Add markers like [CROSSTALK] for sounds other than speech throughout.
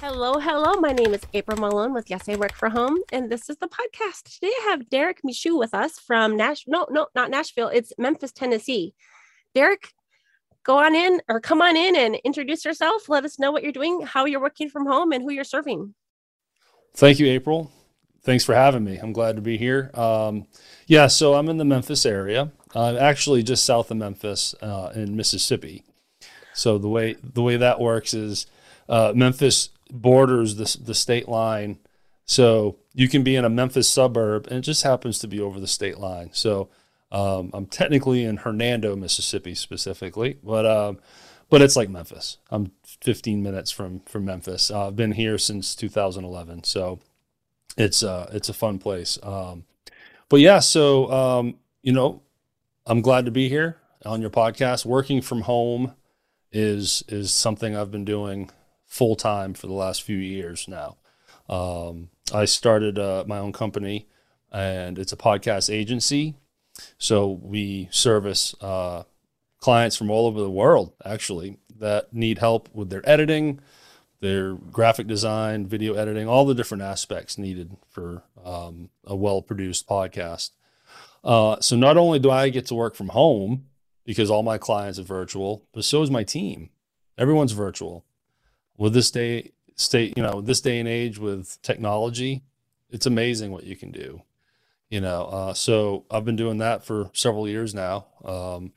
Hello, hello. My name is April Malone with Yes I Work for Home, and this is the podcast. Today I have Derek Michu with us from Nash. No, no, not Nashville. It's Memphis, Tennessee. Derek, go on in or come on in and introduce yourself. Let us know what you're doing, how you're working from home, and who you're serving. Thank you, April. Thanks for having me. I'm glad to be here. Um, yeah, so I'm in the Memphis area. I'm actually just south of Memphis uh, in Mississippi. So the way the way that works is uh, Memphis borders the the state line. So you can be in a Memphis suburb, and it just happens to be over the state line. So um, I'm technically in Hernando, Mississippi, specifically, but um, but it's like Memphis. I'm 15 minutes from from Memphis. Uh, I've been here since 2011, so it's uh it's a fun place. Um, but yeah, so um, you know, I'm glad to be here on your podcast. Working from home is is something I've been doing full time for the last few years now. Um, I started uh, my own company, and it's a podcast agency. So we service uh, clients from all over the world, actually, that need help with their editing, their graphic design, video editing, all the different aspects needed for um, a well produced podcast. Uh, so not only do I get to work from home because all my clients are virtual, but so is my team. Everyone's virtual. With this day, state, you know, this day and age with technology, it's amazing what you can do. You know, uh, so I've been doing that for several years now. Um,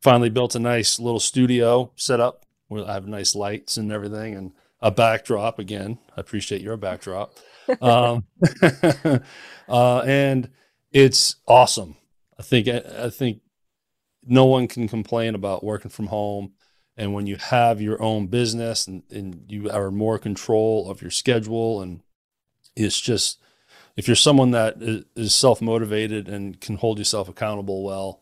finally built a nice little studio set up where I have nice lights and everything and a backdrop again. I appreciate your backdrop. um, [LAUGHS] uh, and it's awesome. I think, I think no one can complain about working from home. And when you have your own business and, and you are more control of your schedule and it's just, if you're someone that is self motivated and can hold yourself accountable well,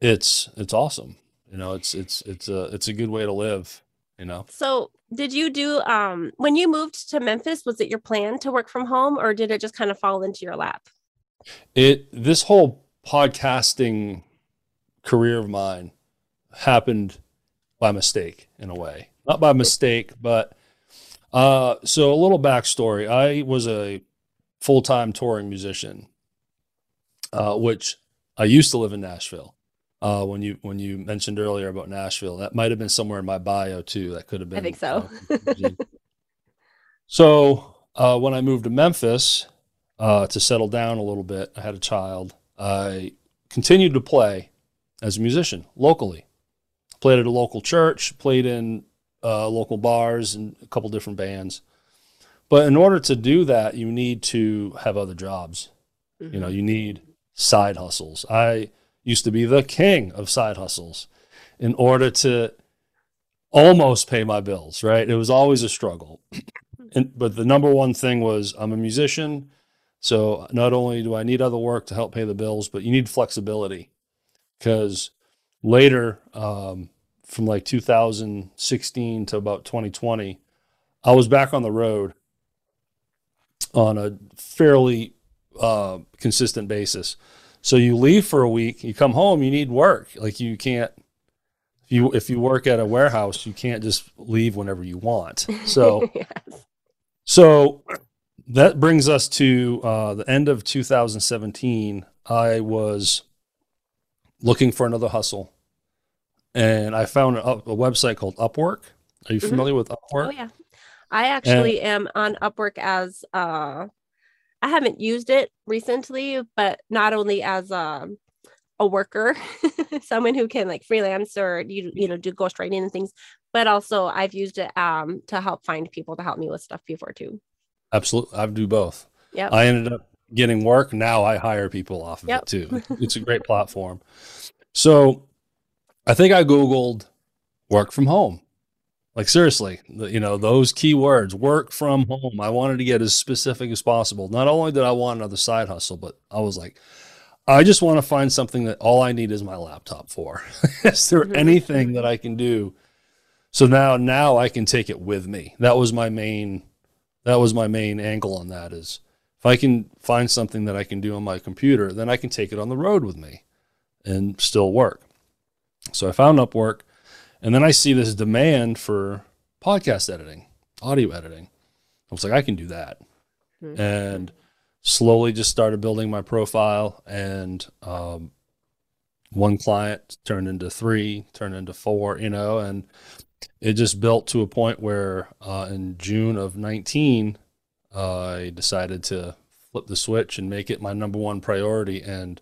it's it's awesome. You know, it's it's it's a it's a good way to live. You know. So, did you do um when you moved to Memphis? Was it your plan to work from home, or did it just kind of fall into your lap? It this whole podcasting career of mine happened by mistake in a way, not by mistake, but uh, so a little backstory. I was a full time touring musician, uh, which I used to live in Nashville. Uh, when you when you mentioned earlier about Nashville, that might have been somewhere in my bio too. That could have been. I think so. Uh, [LAUGHS] so uh, when I moved to Memphis uh, to settle down a little bit, I had a child. I continued to play as a musician locally. Played at a local church, played in uh, local bars and a couple different bands. But in order to do that, you need to have other jobs. Mm-hmm. You know, mm-hmm. you need side hustles. I used to be the king of side hustles in order to almost pay my bills, right? It was always a struggle. [COUGHS] and, but the number one thing was I'm a musician. So not only do I need other work to help pay the bills, but you need flexibility because later, um, from like 2016 to about 2020, I was back on the road on a fairly uh, consistent basis. So you leave for a week, you come home, you need work. Like you can't if you if you work at a warehouse, you can't just leave whenever you want. [LAUGHS] So yes. so that brings us to uh, the end of 2017. I was looking for another hustle, and I found a, a website called Upwork. Are you mm-hmm. familiar with Upwork? Oh yeah, I actually and, am on Upwork as uh I haven't used it recently, but not only as a um, a worker, [LAUGHS] someone who can like freelance or you you know do ghostwriting and things, but also I've used it um to help find people to help me with stuff before too. Absolutely, I do both. Yeah, I ended up getting work. Now I hire people off of yep. it too. [LAUGHS] It's a great platform. So, I think I googled work from home like seriously, you know, those keywords, work from home. I wanted to get as specific as possible. Not only did I want another side hustle, but I was like, I just want to find something that all I need is my laptop for. [LAUGHS] is there mm-hmm. anything that I can do? So now now I can take it with me. That was my main that was my main angle on that is if I can find something that I can do on my computer, then I can take it on the road with me and still work. So I found Upwork and then I see this demand for podcast editing, audio editing. I was like, I can do that. Mm-hmm. And slowly just started building my profile. And um, one client turned into three, turned into four, you know, and it just built to a point where uh, in June of 19, uh, I decided to flip the switch and make it my number one priority and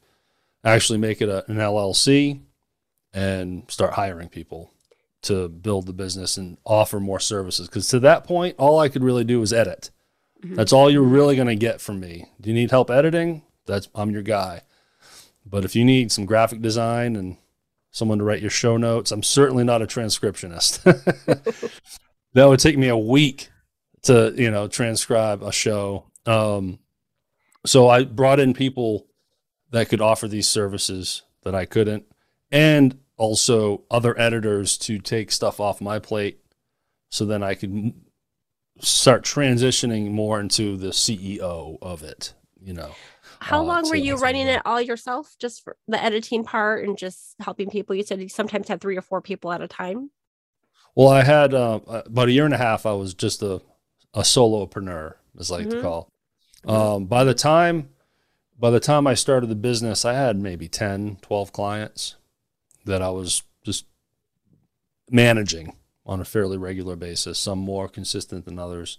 actually make it a, an LLC and start hiring people to build the business and offer more services. Because to that point, all I could really do was edit. Mm-hmm. That's all you're really going to get from me. Do you need help editing? That's I'm your guy. But if you need some graphic design and someone to write your show notes, I'm certainly not a transcriptionist. [LAUGHS] that would take me a week to, you know, transcribe a show. Um, so I brought in people that could offer these services that I couldn't, and also other editors to take stuff off my plate so then I could start transitioning more into the CEO of it, you know. How uh, long were you running it all yourself, just for the editing part and just helping people? You said you sometimes had three or four people at a time. Well, I had uh, about a year and a half. I was just a a solopreneur, as I like mm-hmm. to call. Um, by the time by the time I started the business, I had maybe 10, 12 clients that I was just managing on a fairly regular basis, some more consistent than others.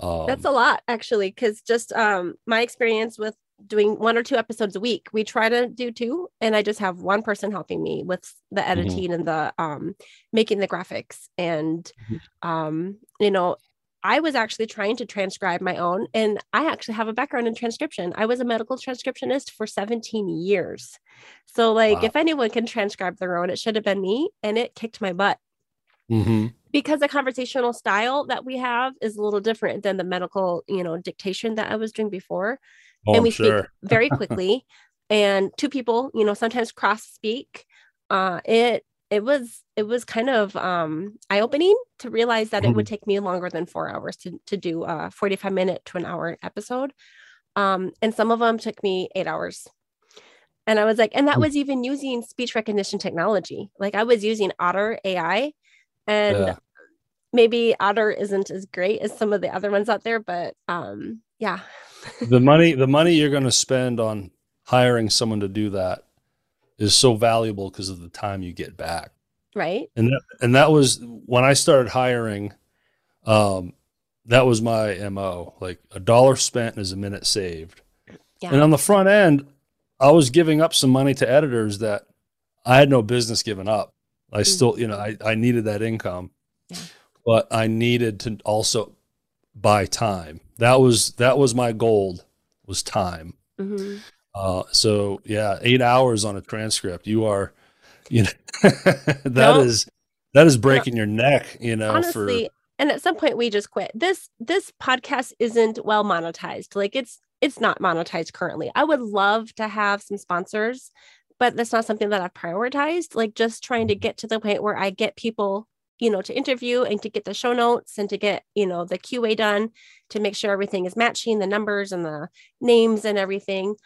Um, That's a lot, actually, because just um, my experience with doing one or two episodes a week, we try to do two, and I just have one person helping me with the mm-hmm. editing mm-hmm. and the um, making the graphics, and mm-hmm. um, you know, I was actually trying to transcribe my own, and I actually have a background in transcription. I was a medical transcriptionist for 17 years. So, like, wow. if anyone can transcribe their own, it should have been me, and it kicked my butt. Mm-hmm. Because the conversational style that we have is a little different than the medical, you know, dictation that I was doing before. Oh, and we sure. speak very [LAUGHS] quickly, and two people, you know, sometimes cross speak. Uh, it it was it was kind of um, eye opening to realize that mm-hmm. it would mm-hmm. take me longer than four hours to to do a 45 minute to an hour episode. Um, and some of them took me eight hours. And I was like, and that mm. was even using speech recognition technology. Like I was using Otter AI, and yeah. maybe Otter isn't as great as some of the other ones out there, but um, yeah. the money, [LAUGHS] the money you're going to spend on hiring someone to do that is so valuable because of the time you get back. Right. And that, and that was when I started hiring, um, that was my MO. Like a dollar spent is a minute saved. Yeah. And on the front end, I was giving up some money to editors that I had no business giving up. I mm-hmm. still, you know, I, I needed that income, yeah. but I needed to also buy time. That was that was my gold was time. Mm-hmm. Uh, so yeah, eight hours on a transcript. You are, you know, [LAUGHS] that no. is that is breaking no. your neck. You know, honestly. For... And at some point, we just quit. This this podcast isn't well monetized. Like it's it's not monetized currently. I would love to have some sponsors, but that's not something that I've prioritized. Like just trying to get to the point where I get people you know to interview and to get the show notes and to get you know the qa done to make sure everything is matching the numbers and the names and everything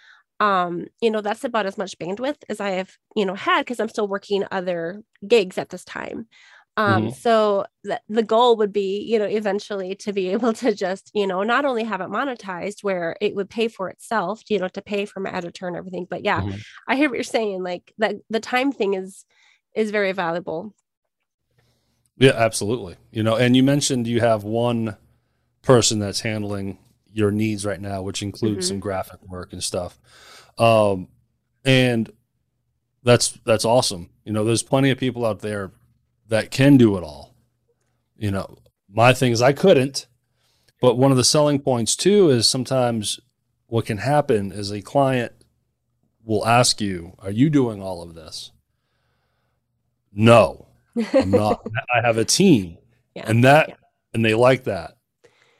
um you know that's about as much bandwidth as i have you know had because i'm still working other gigs at this time um mm-hmm. so the, the goal would be you know eventually to be [LAUGHS] able to just you know not only have it monetized where it would pay for itself you know to pay for my editor and everything but yeah mm-hmm. i hear what you're saying like that the time thing is is very valuable yeah absolutely you know and you mentioned you have one person that's handling your needs right now, which includes mm-hmm. some graphic work and stuff. Um, and that's that's awesome. You know, there's plenty of people out there that can do it all. You know, my thing is I couldn't, but one of the selling points too is sometimes what can happen is a client will ask you, "Are you doing all of this?" No, I'm not. [LAUGHS] I have a team, yeah. and that, yeah. and they like that.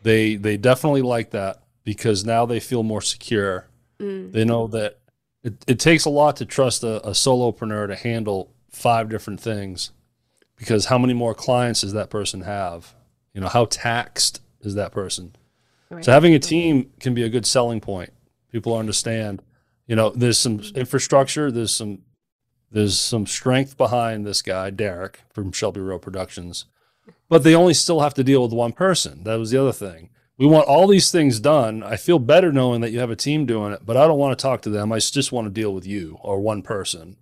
They they definitely like that because now they feel more secure. Mm. They know that it, it takes a lot to trust a, a solopreneur to handle five different things because how many more clients does that person have? You know, how taxed is that person? Right. So having a team can be a good selling point. People understand, you know, there's some infrastructure, there's some there's some strength behind this guy, Derek from Shelby Row Productions but they only still have to deal with one person. That was the other thing. we want all these things done. I feel better knowing that you have a team doing it, but I don't want to talk to them. I just want to deal with you or one person.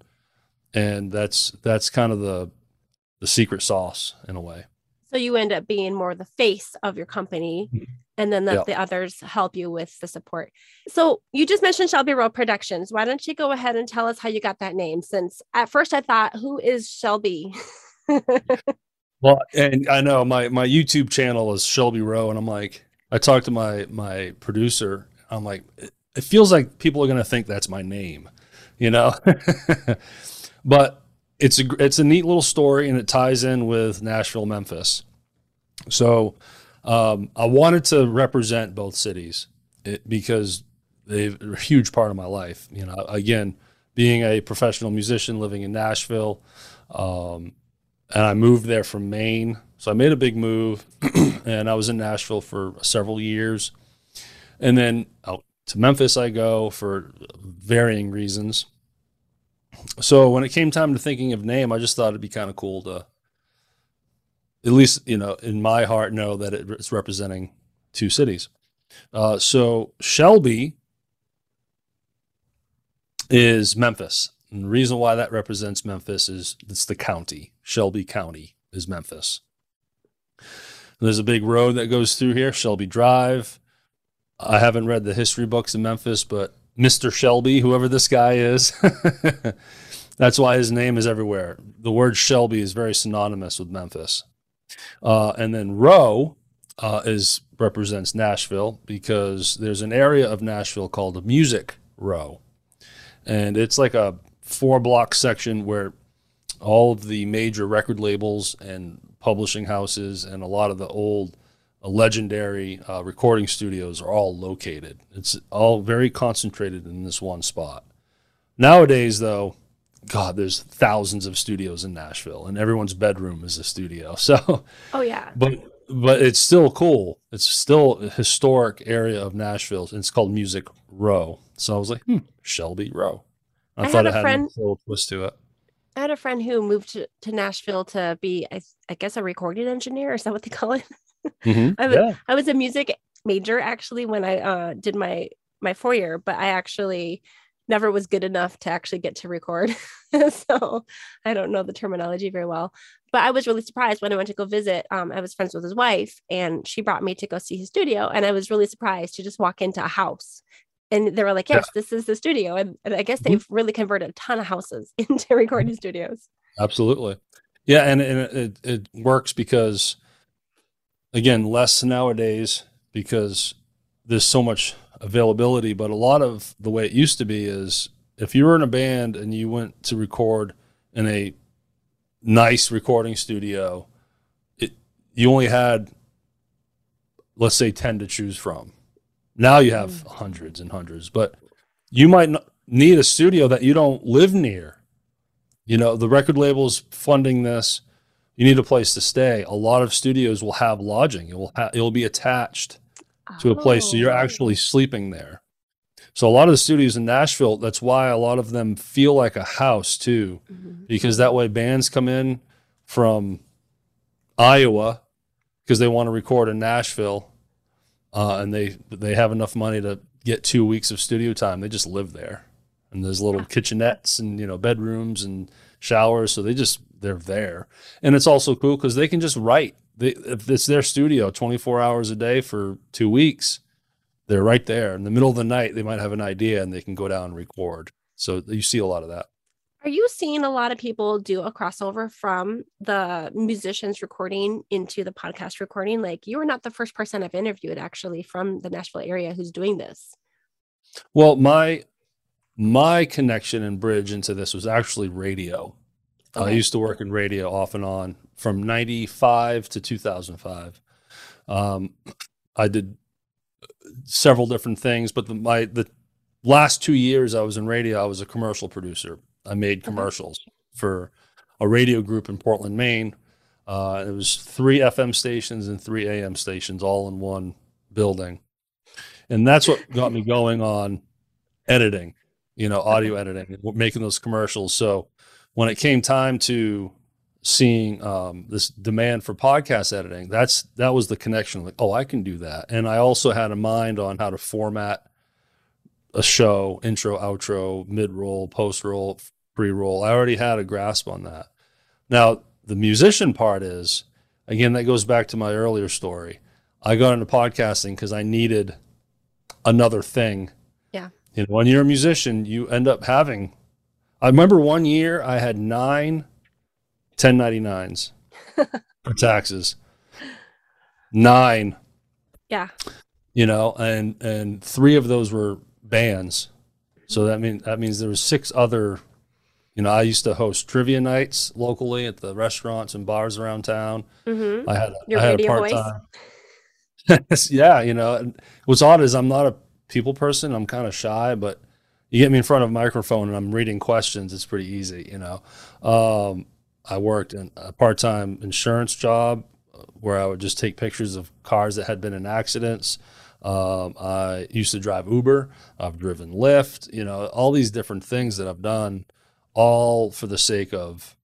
And that's that's kind of the the secret sauce in a way. So you end up being more the face of your company mm-hmm. and then let the others help you with the support. So you just mentioned Shelby Rowe Productions. Why don't you go ahead and tell us how you got that name? Since at first I thought, who is Shelby? [LAUGHS] well, and I know my my YouTube channel is Shelby Rowe, and I'm like, I talked to my my producer. I'm like, it feels like people are to think that's my name, you know. [LAUGHS] but it's a it's a neat little story, and it ties in with Nashville, Memphis. So um, I wanted to represent both cities it, because they're a huge part of my life. You know, again, being a professional musician living in Nashville, um, and I moved there from Maine so I made a big move, [CLEARS THROAT] and I was in Nashville for several years, and then out to Memphis I go for varying reasons. So when it came time to thinking of name, I just thought it'd be kind of cool to, at least you know, in my heart, know that it's representing two cities. Uh, so Shelby is Memphis. And the reason why that represents Memphis is it's the county. Shelby County is Memphis. There's a big road that goes through here, Shelby Drive. I haven't read the history books in Memphis, but Mr. Shelby, whoever this guy is, [LAUGHS] that's why his name is everywhere. The word Shelby is very synonymous with Memphis. Uh, and then Rowe uh, is represents Nashville because there's an area of Nashville called Music Row, and it's like a four block section where all of the major record labels and publishing houses and a lot of the old uh, legendary uh, recording studios are all located. It's all very concentrated in this one spot. Nowadays, though, God, there's thousands of studios in Nashville, and everyone's bedroom is a studio. [LAUGHS] So, oh yeah, but but it's still cool. It's still a historic area of Nashville, and it's called Music Row. So I was like, hmm, Shelby Row. I, I thought it had friend, a little twist to it. I had a friend who moved to, to Nashville to be, I, I, guess, a recording engineer. Is that what they call it? Mm-hmm. [LAUGHS] I, was, yeah. I was a music major actually when I uh, did my my four year, but I actually never was good enough to actually get to record. [LAUGHS] so I don't know the terminology very well. But I was really surprised when I went to go visit. Um, I was friends with his wife, and she brought me to go see his studio. And I was really surprised to just walk into a house and they were like, yes, yeah. this is the studio. And, and I guess mm-hmm. they've mm-hmm. really converted a ton of houses [LAUGHS] into recording mm-hmm. studios. Absolutely. Yeah. And, and it, it works because, again, less nowadays because there's so much availability. But a lot of the way it used to be is if you were in a band and you went to record in a nice recording studio, it, you only had, let's say, 10 to choose from now you have mm. hundreds and hundreds, but you might need a studio that you don't live near. You know, the record label's funding this. You need a place to stay. A lot of studios will have lodging. It will ha- it will be attached to a place, so you're oh. actually sleeping there. So a lot of the studios in Nashville, that's why a lot of them feel like a house too, mm-hmm. because that way bands come in from Iowa because they want to record in Nashville uh, and they they have enough money to get two weeks of studio time. They just live there, and there's little kitchenettes and you know bedrooms and showers, so they just they're there. And it's also cool because they can just write. They, if it's their studio 24 hours a day for two weeks, they're right there. In the middle of the night, they might have an idea and they can go down and record. So you see a lot of that. Are you seeing a lot of people do a crossover from the musicians recording into the podcast recording? Like you are not the first person I've interviewed actually from the Nashville area who's doing this. Well, my my connection and bridge into this was actually radio. Okay. I used to work in radio off and on from 95 to 2005. Um, I did several different things, but the, my the last two years I was in radio, I was a commercial producer. I made commercials for a radio group in Portland, Maine. Uh, it was three FM stations and three AM stations all in one building. And that's what got me going on editing, you know, audio editing, making those commercials. So when it came time to seeing um, this demand for podcast editing. That's that was the connection. Like, oh, I can do that. And I also had a mind on how to format a show, intro, outro, mid roll, post roll, pre roll. I already had a grasp on that. Now, the musician part is, again, that goes back to my earlier story. I got into podcasting because I needed another thing. Yeah. You know, when you're a musician, you end up having. I remember one year I had nine 1099s for [LAUGHS] taxes. Nine. Yeah. You know, and and three of those were bands. So that means that means there was six other you know, I used to host trivia nights locally at the restaurants and bars around town. Mm-hmm. I had a, Your I had a part time. [LAUGHS] yeah, you know, and what's odd is I'm not a people person. I'm kind of shy, but you get me in front of a microphone and I'm reading questions. It's pretty easy, you know. Um, I worked in a part-time insurance job uh, where I would just take pictures of cars that had been in accidents. Um, I used to drive Uber. I've driven Lyft. You know, all these different things that I've done, all for the sake of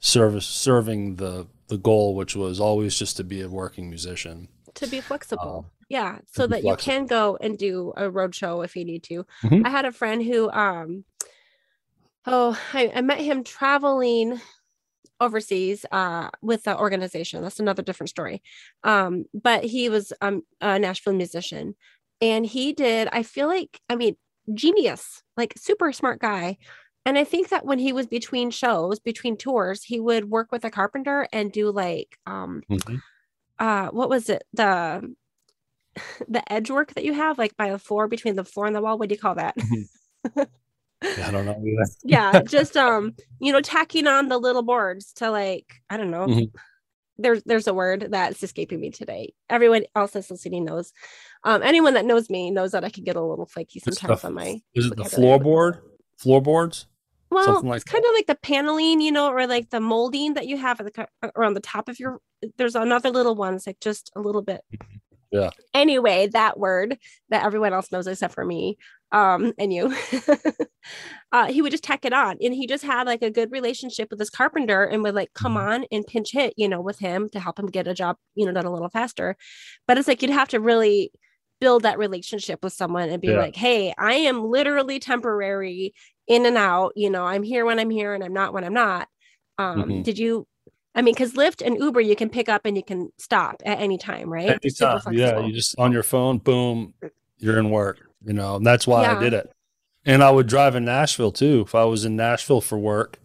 service, serving the the goal, which was always just to be a working musician. To be flexible. Um, yeah. So that you can go and do a road show if you need to. Mhm. I had a friend who um oh I, I met him traveling overseas uh with the organization. That's another different story. Um, but he was um a Nashville musician and he did, I feel like, I mean, genius, like super smart guy. And I think that when he was between shows, between tours, he would work with a carpenter and do like um Mhm. uh what was it? The [LAUGHS] the edge work that you have like by the floor between the floor and the wall. What do you call that? Yeah, [LAUGHS] I don't know. either. yeah, just um, you know, tacking on the little boards to like, I don't know. Mhm. There's there's a word that's escaping me today. Everyone else that's listening knows. Um, anyone that knows me knows that I can get a little flaky It's the sometimes on my Is it the floorboard? Floorboards? Well, something like it's kind of like the paneling, you know, or like the molding that you have at the or on the top of your. There's another little one. It's like just a little bit. Yeah. Anyway, that word that everyone else knows except for me, um, and you. [LAUGHS] uh, he would just tack it on, and he just had like a good relationship with this carpenter, and would like come Mhm. on and pinch hit, you know, with him to help him get a job, you know, done a little faster. But it's like you'd have to really build that relationship with someone and be Yeah. like, hey, I am literally temporary in and out. You know, I'm here when I'm here and I'm not when I'm not. Um, Mhm. Did you? I mean, because Lyft and Uber, you can pick up and you can stop at any time, right? Super Anytime. Yeah, you just on your phone, boom, you're in work. You know, and that's why Yeah. I did it. And I would drive in Nashville too. If I was in Nashville for work,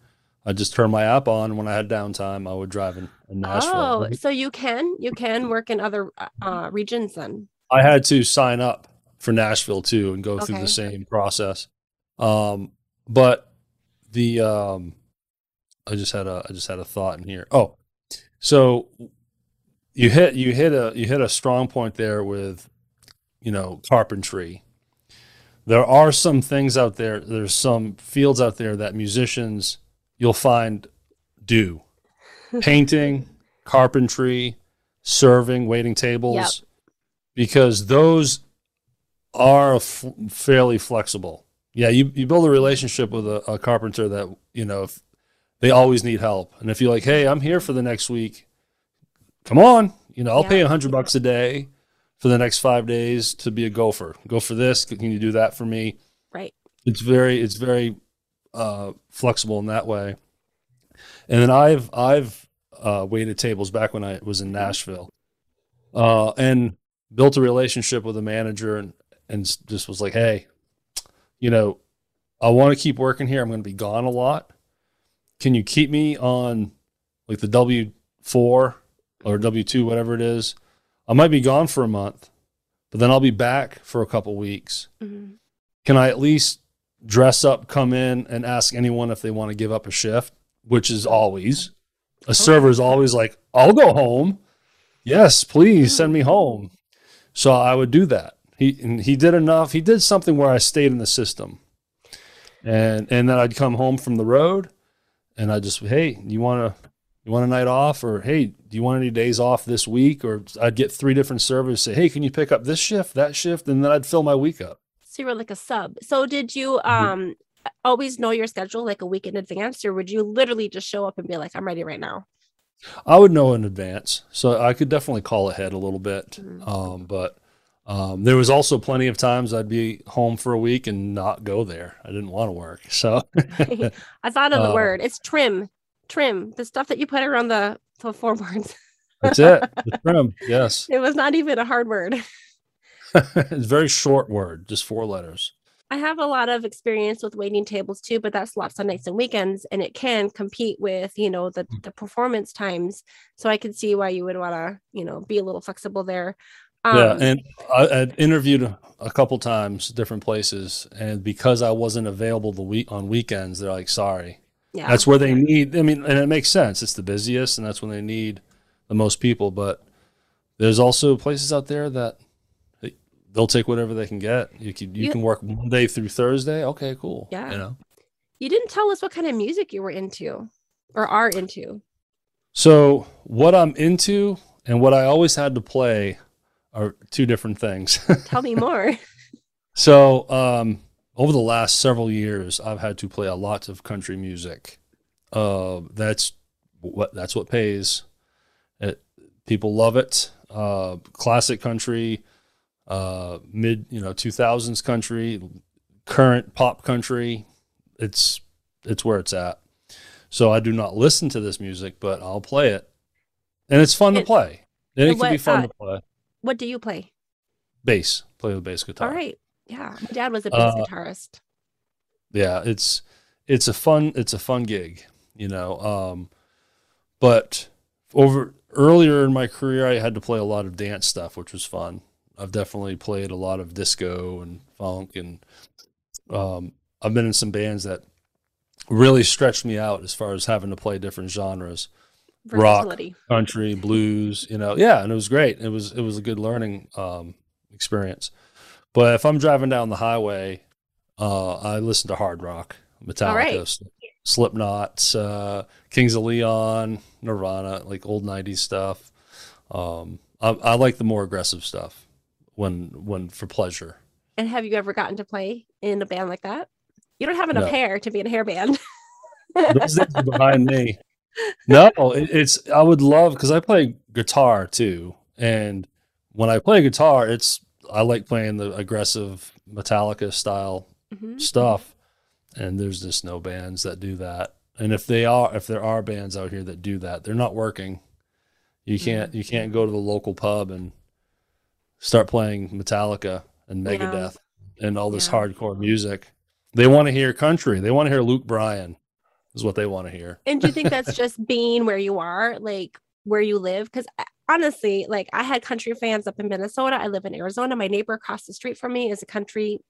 I'd just turn my app on. When I had downtime, I would drive in, in Nashville. Oh, so you can you can work in other uh, regions then. I had to sign up for Nashville too and go through the same process. Um, but the um, I just had a I just had a thought in here. Oh, so you hit you hit a you hit a strong point there with you know carpentry. There are some things out there. There's some fields out there that musicians you'll find do [LAUGHS] painting, carpentry, serving, waiting tables, because those are f- fairly flexible. Yeah, you, you build a relationship with a, a carpenter that you know if they always need help, and if you're like, hey, I'm here for the next week, come on, you know, I'll pay Yeah. a hundred bucks a day for the next five days to be a gopher. Go for this. Can you do that for me? Right. It's very it's very uh, flexible in that way. And then I've I've uh, waited tables back when I was in Nashville, uh, and built a relationship with a manager and and just was like, hey, you know, I want to keep working here. I'm going to be gone a lot. Can you keep me on like the W four or W two, whatever it is? I might be gone for a month, but then I'll be back for a couple weeks Mhm. can I at least dress up, come in, and ask anyone if they want to give up a shift? Which is always a server is always like, I'll go home. Yes, please send me home. So I would do that. He and he did enough. He did something where I stayed in the system, and and then I'd come home from the road, and I just hey, you want to you want a night off, or hey, do you want any days off this week? Or I'd get three different servers say, hey, can you pick up this shift, that shift, and then I'd fill my week up. So you were like a sub. So did you um always know your schedule like a week in advance, or would you literally just show up and be like, "I'm ready right now"? I would know in advance, so I could definitely call ahead a little bit. Mhm. Um, but um, there was also plenty of times I'd be home for a week and not go there. I didn't want to work, so [LAUGHS] I thought of the Uh, word. It's trim. Trim. The stuff that you put around the, the floorboards. that's it. The trim, yes, [LAUGHS] It was not even a hard word. [LAUGHS] it's a very short word, just four letters. I have a lot of experience with waiting tables too, but that's lots on nights and weekends, and it can compete with you know the Mm. the performance times. So I can see why you would want to you know be a little flexible there. yeah, Um, and I, I'd interviewed a, couple times, different places, and because I wasn't available the week on weekends, they're like, "Sorry." yeah, That's where they need. I mean, and it makes sense. It's the busiest, and that's when they need the most people. But there's also places out there that they'll take whatever they can get. You can you You- can work Monday through Thursday. Okay, cool. Yeah. You know. you didn't tell us what kind of music you were into or are into. So what I'm into and what I always had to play are two different things. [LAUGHS] Tell me more. So, um, over the last several years, I've had to play a lot of country music. Uh, that's what that's what pays. It, people love it. Uh, classic country, uh, mid you know two thousands country, current pop country. It's it's where it's at. So I do not listen to this music, but I'll play it, and it's fun to play. And it and can be what, fun uh, to play. what do you play? Bass, play the bass guitar. All right. Yeah, my dad was a bass Uh, guitarist. yeah it's it's a fun it's a fun gig you know um but over earlier in my career i had to play a lot of dance stuff which was fun i've definitely played a lot of disco and funk and um i've been in some bands that really stretched me out as far as having to play different genres. Rock. Country blues you know yeah and it was great. It was it was a good learning um experience. But if i'm driving down the highway uh i listen to hard rock metallica right. Slipknot uh kings of leon nirvana like old 90s stuff. Um i, I like the more aggressive stuff when when for pleasure And have you ever gotten to play in a band like that? You don't have enough No. hair to be in a hair band. [LAUGHS] those days are behind me. No, it, it's I would love because I play guitar too, and when I play guitar, it's I like playing the aggressive Metallica style Mhm. stuff, and there's just no bands that do that. And if they are, if there are bands out here that do that, they're not working. You can't you can't go to the local pub and start playing Metallica and Yeah. Megadeth and all this Yeah. hardcore music. They want to hear country. They want to hear Luke Bryan. Is what they want to hear. And do you think that's [LAUGHS] just being where you are, like where you live? Because honestly, like I had country fans up in Minnesota. I live in Arizona. My neighbor across the street from me is a country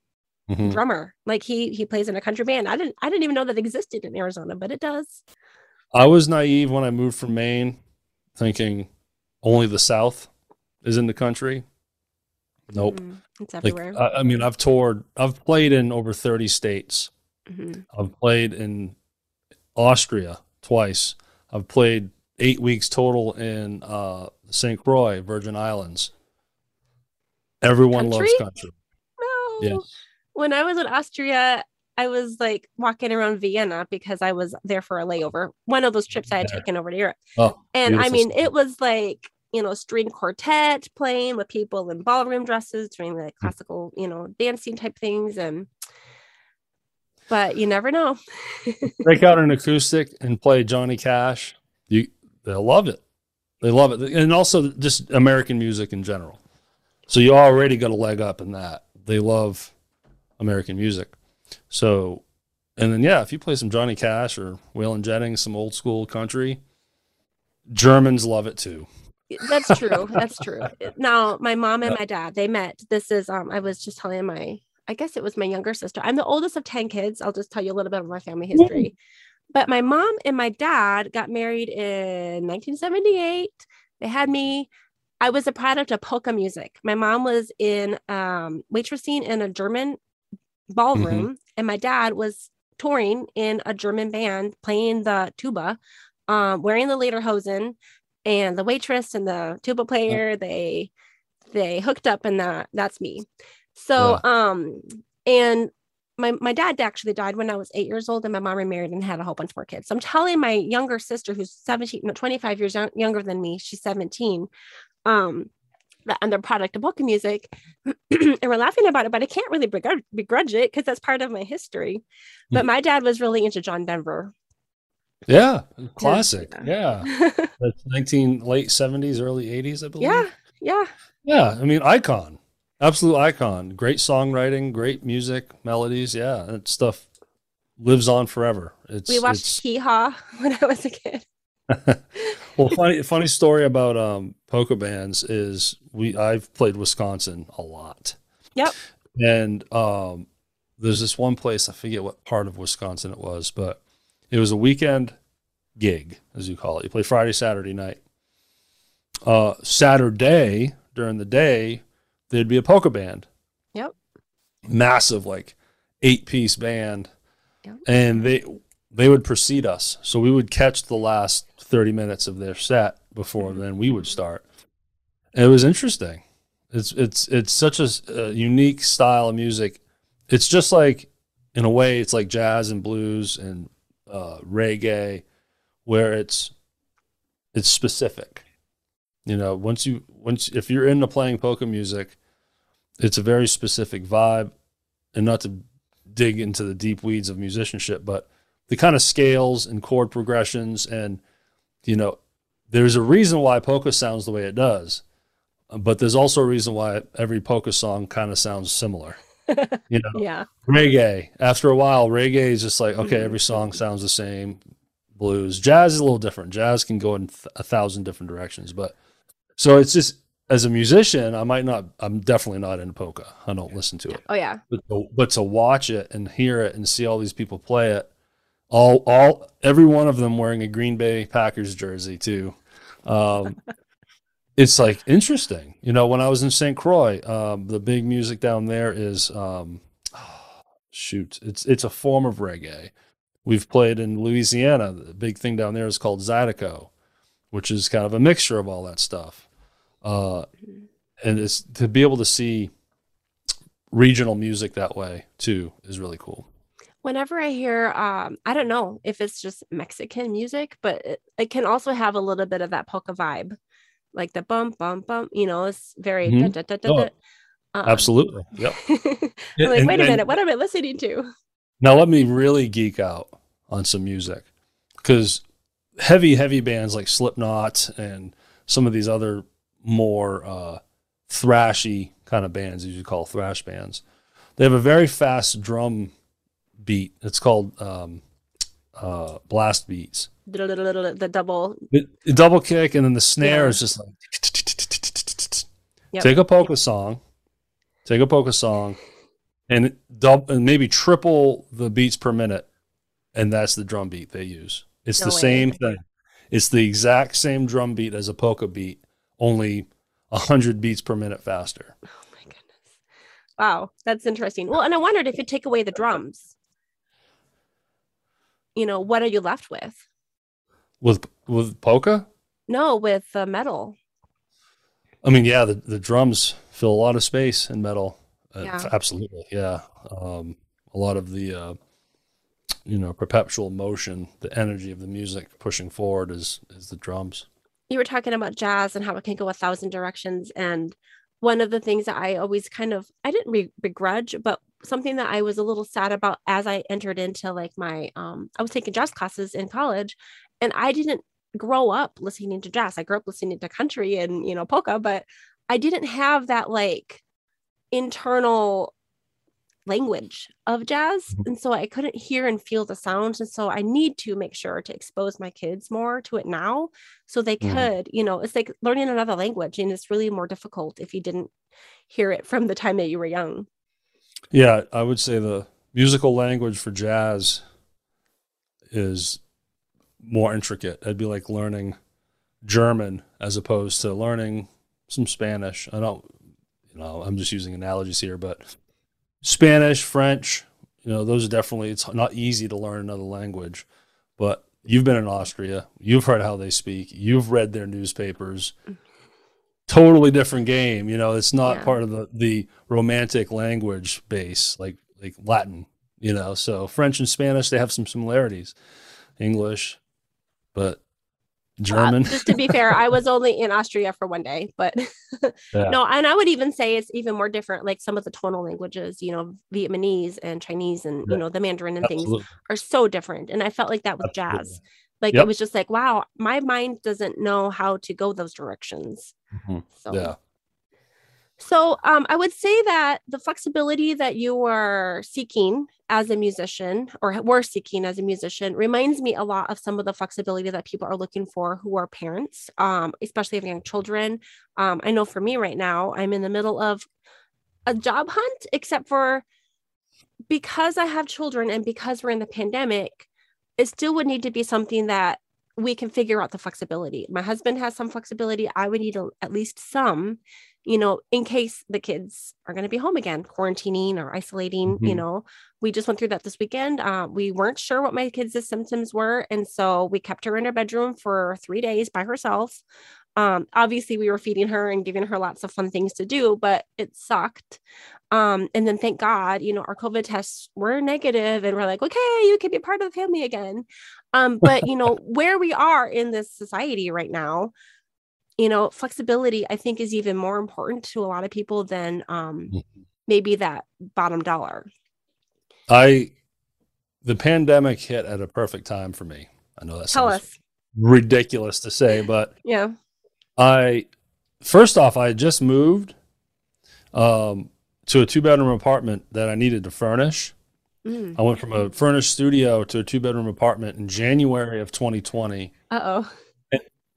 Mhm. drummer. Like he he plays in a country band. I didn't I didn't even know that existed in Arizona, but it does. I was naive when I moved from Maine, thinking only the South is in the country. Nope. Mhm. It's Like everywhere. I, I mean, I've toured. I've played in over thirty states. Mhm. I've played in Austria twice. I've played eight weeks total in uh, St. Croix, Virgin Islands. Everyone loves Country? country. No. Yeah. When I was in Austria, I was like walking around Vienna because I was there for a layover. One of those trips I had Yeah. taken over to Europe. Oh, And I mean, stuff. it was like, you know, string quartet playing with people in ballroom dresses doing Hmm. the classical, you know, dancing type things. And, but you never know. [LAUGHS] break out an acoustic and play Johnny Cash, you they'll love it. They love it, and also just American music in general. So you already got a leg up in that. They love American music. So, and then yeah, if you play some Johnny Cash or Waylon Jennings, some old school country, Germans love it too. That's true. That's true. [LAUGHS] Now, my mom and my dad, they met. This is um I was just telling my I guess it was my younger sister. I'm the oldest of 10 kids. I'll just tell you a little bit of my family history. But my mom and my dad got married in 1978. They had me. I was a product of polka music. My mom was in um waitressing in a German ballroom and my dad was touring in a German band playing the tuba, um, wearing the lederhosen and the waitress and the tuba player they they hooked up and that that's me so um and my my dad actually died when I was eight years old, and my mom remarried and had a whole bunch more kids. So I'm telling my younger sister, who's 17, no, 25 years young, younger than me, she's 17, um, and they're product of polka music, [CLEARS THROAT] and we're laughing about it, but I can't really begrudge, begrudge it because that's part of my history. But my dad was really into John Denver. Yeah, [LAUGHS] classic. Yeah, yeah. [LAUGHS] that's 19 late 70s, early 80s, I believe. Yeah, yeah, yeah. I mean, icon absolute icon. Great songwriting, great music, melodies. Yeah, that stuff lives on forever. It's we watched Hee Haw [LAUGHS] when I was a kid. well, funny funny story about um, polka bands is we I've played Wisconsin a lot. Yep. And um, there's this one place I forget what part of Wisconsin it was, but it was a weekend gig, as you call it. You play Friday, Saturday night. Uh, Saturday during the day, there'd be a polka band. Yep. Massive, like eight piece band. Yep. And they they would precede us. So we would catch the last 30 minutes of their set before mm-hmm. then we would start. And it was interesting. It's it's it's such a, a unique style of music. It's just like in a way it's like jazz and blues and uh, reggae where it's it's specific you know, once you once if you're into playing polka music, it's a very specific vibe, and not to dig into the deep weeds of musicianship, but the kind of scales and chord progressions and you know, there's a reason why polka sounds the way it does, but there's also a reason why every polka song kind of sounds similar. [LAUGHS] You know, yeah. Reggae. After a while, reggae is just like okay, every song sounds the same. Blues, jazz is a little different. Jazz can go in th- a thousand different directions, but so it's just as a musician, I might not. I'm definitely not in polka. I don't listen to it. Oh yeah. But to, but to watch it and hear it and see all these people play it, all all every one of them wearing a Green Bay Packers jersey too. Um, [LAUGHS] it's like interesting. You know, when I was in St. Croix, um, the big music down there is um, [SIGHS] shoot, it's it's a form of reggae. We've played in Louisiana. The big thing down there is called Zydeco, which is kind of a mixture of all that stuff. Uh, and it's to be able to see regional music that way too is really cool. Whenever I hear, um, I don't know if it's just Mexican music, but it, it, can also have a little bit of that polka vibe, like the bump, bump, bump. You know, it's very. Mm-hmm. Da, da, da, oh, um, absolutely. Yep. [LAUGHS] I'm like, and, wait a minute, what am I listening to? Now let me really geek out on some music, because heavy, heavy bands like Slipknot and some of these other more uh, thrashy kind of bands, as you call thrash bands. They have a very fast drum beat. It's called um, uh, blast beats. The double, the, the double kick, and then the snare yeah. is just like. Yep. Take a polka song, take a polka song, and double and maybe triple the beats per minute, and that's the drum beat they use. It's no the way. same thing. It's the exact same drum beat as a polka beat, only 100 beats per minute faster. Oh my goodness. Wow, that's interesting. Well, and I wondered if you take away the drums, you know, what are you left with? With with polka? No, with uh, metal. I mean, yeah, the, the drums fill a lot of space in metal. Uh, absolutely. Yeah. Um, a lot of the, uh, you know, perpetual motion, the energy of the music pushing forward is, is the drums you were talking about jazz and how it can go a thousand directions and one of the things that i always kind of i didn't re- begrudge but something that i was a little sad about as i entered into like my um i was taking jazz classes in college and i didn't grow up listening to jazz i grew up listening to country and you know polka but i didn't have that like internal language of jazz mm-hmm. and so i couldn't hear and feel the sounds and so i need to make sure to expose my kids more to it now so they mm. could you know it's like learning another language and it's really more difficult if you didn't hear it from the time that you were young yeah i would say the musical language for jazz is more intricate it'd be like learning german as opposed to learning some spanish i don't you know i'm just using analogies here but Spanish, French, you know, those are definitely, it's not easy to learn another language, but you've been in Austria, you've heard how they speak, you've read their newspapers. Totally different game. You know, it's not yeah. part of the, the romantic language base like like Latin. you know. So French and Spanish they have some similarities. English, but German. Uh, just to be fair, I was only in Austria for one day, but [LAUGHS] yeah. no, and I would even say it's even more different. Like some of the tonal languages, you know, Vietnamese and Chinese and yeah. you know the Mandarin and Absolutely. things are so different. And I felt like that with Absolutely. jazz. Like yep. it was just like, wow, my mind doesn't know how to go those directions. Mm-hmm. So yeah. So um, I would say that the flexibility that you are seeking as a musician or were seeking as a musician reminds me a lot of some of the flexibility that people are looking for who are parents, um, especially of young children. Um, I know for me right now, I'm in the middle of a job hunt, except for because I have children and because we're in the pandemic, it still would need to be something that we can figure out the flexibility. My husband has some flexibility. I would need a, at least some you know, in case the kids are going to be home again, quarantining or isolating, mm-hmm. you know, we just went through that this weekend. Uh, we weren't sure what my kids' symptoms were. And so we kept her in her bedroom for three days by herself. Um, obviously, we were feeding her and giving her lots of fun things to do, but it sucked. Um, and then thank God, you know, our COVID tests were negative and we're like, okay, you can be part of the family again. Um, but, you know, where we are in this society right now, you know flexibility i think is even more important to a lot of people than um, mm-hmm. maybe that bottom dollar i the pandemic hit at a perfect time for me i know that Tell us. ridiculous to say but yeah i first off i just moved um, to a two bedroom apartment that i needed to furnish mm. i went from a furnished studio to a two bedroom apartment in january of 2020 uh-oh.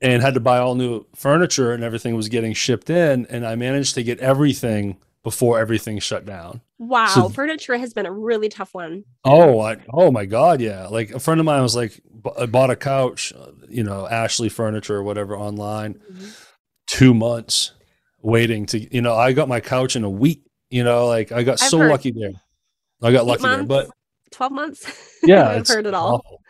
And had to buy all new furniture and everything was getting shipped in and i managed to get everything before everything shut down. Wow so, furniture has been a really tough one. Oh I, oh my god yeah. Like a friend of mine was like i bought a couch uh, you know ashley furniture or whatever online mm-hmm. two months waiting to you know i got my couch in a week you know like i got I've so lucky there i got lucky there but 12 months [LAUGHS] yeah i've heard it all awful.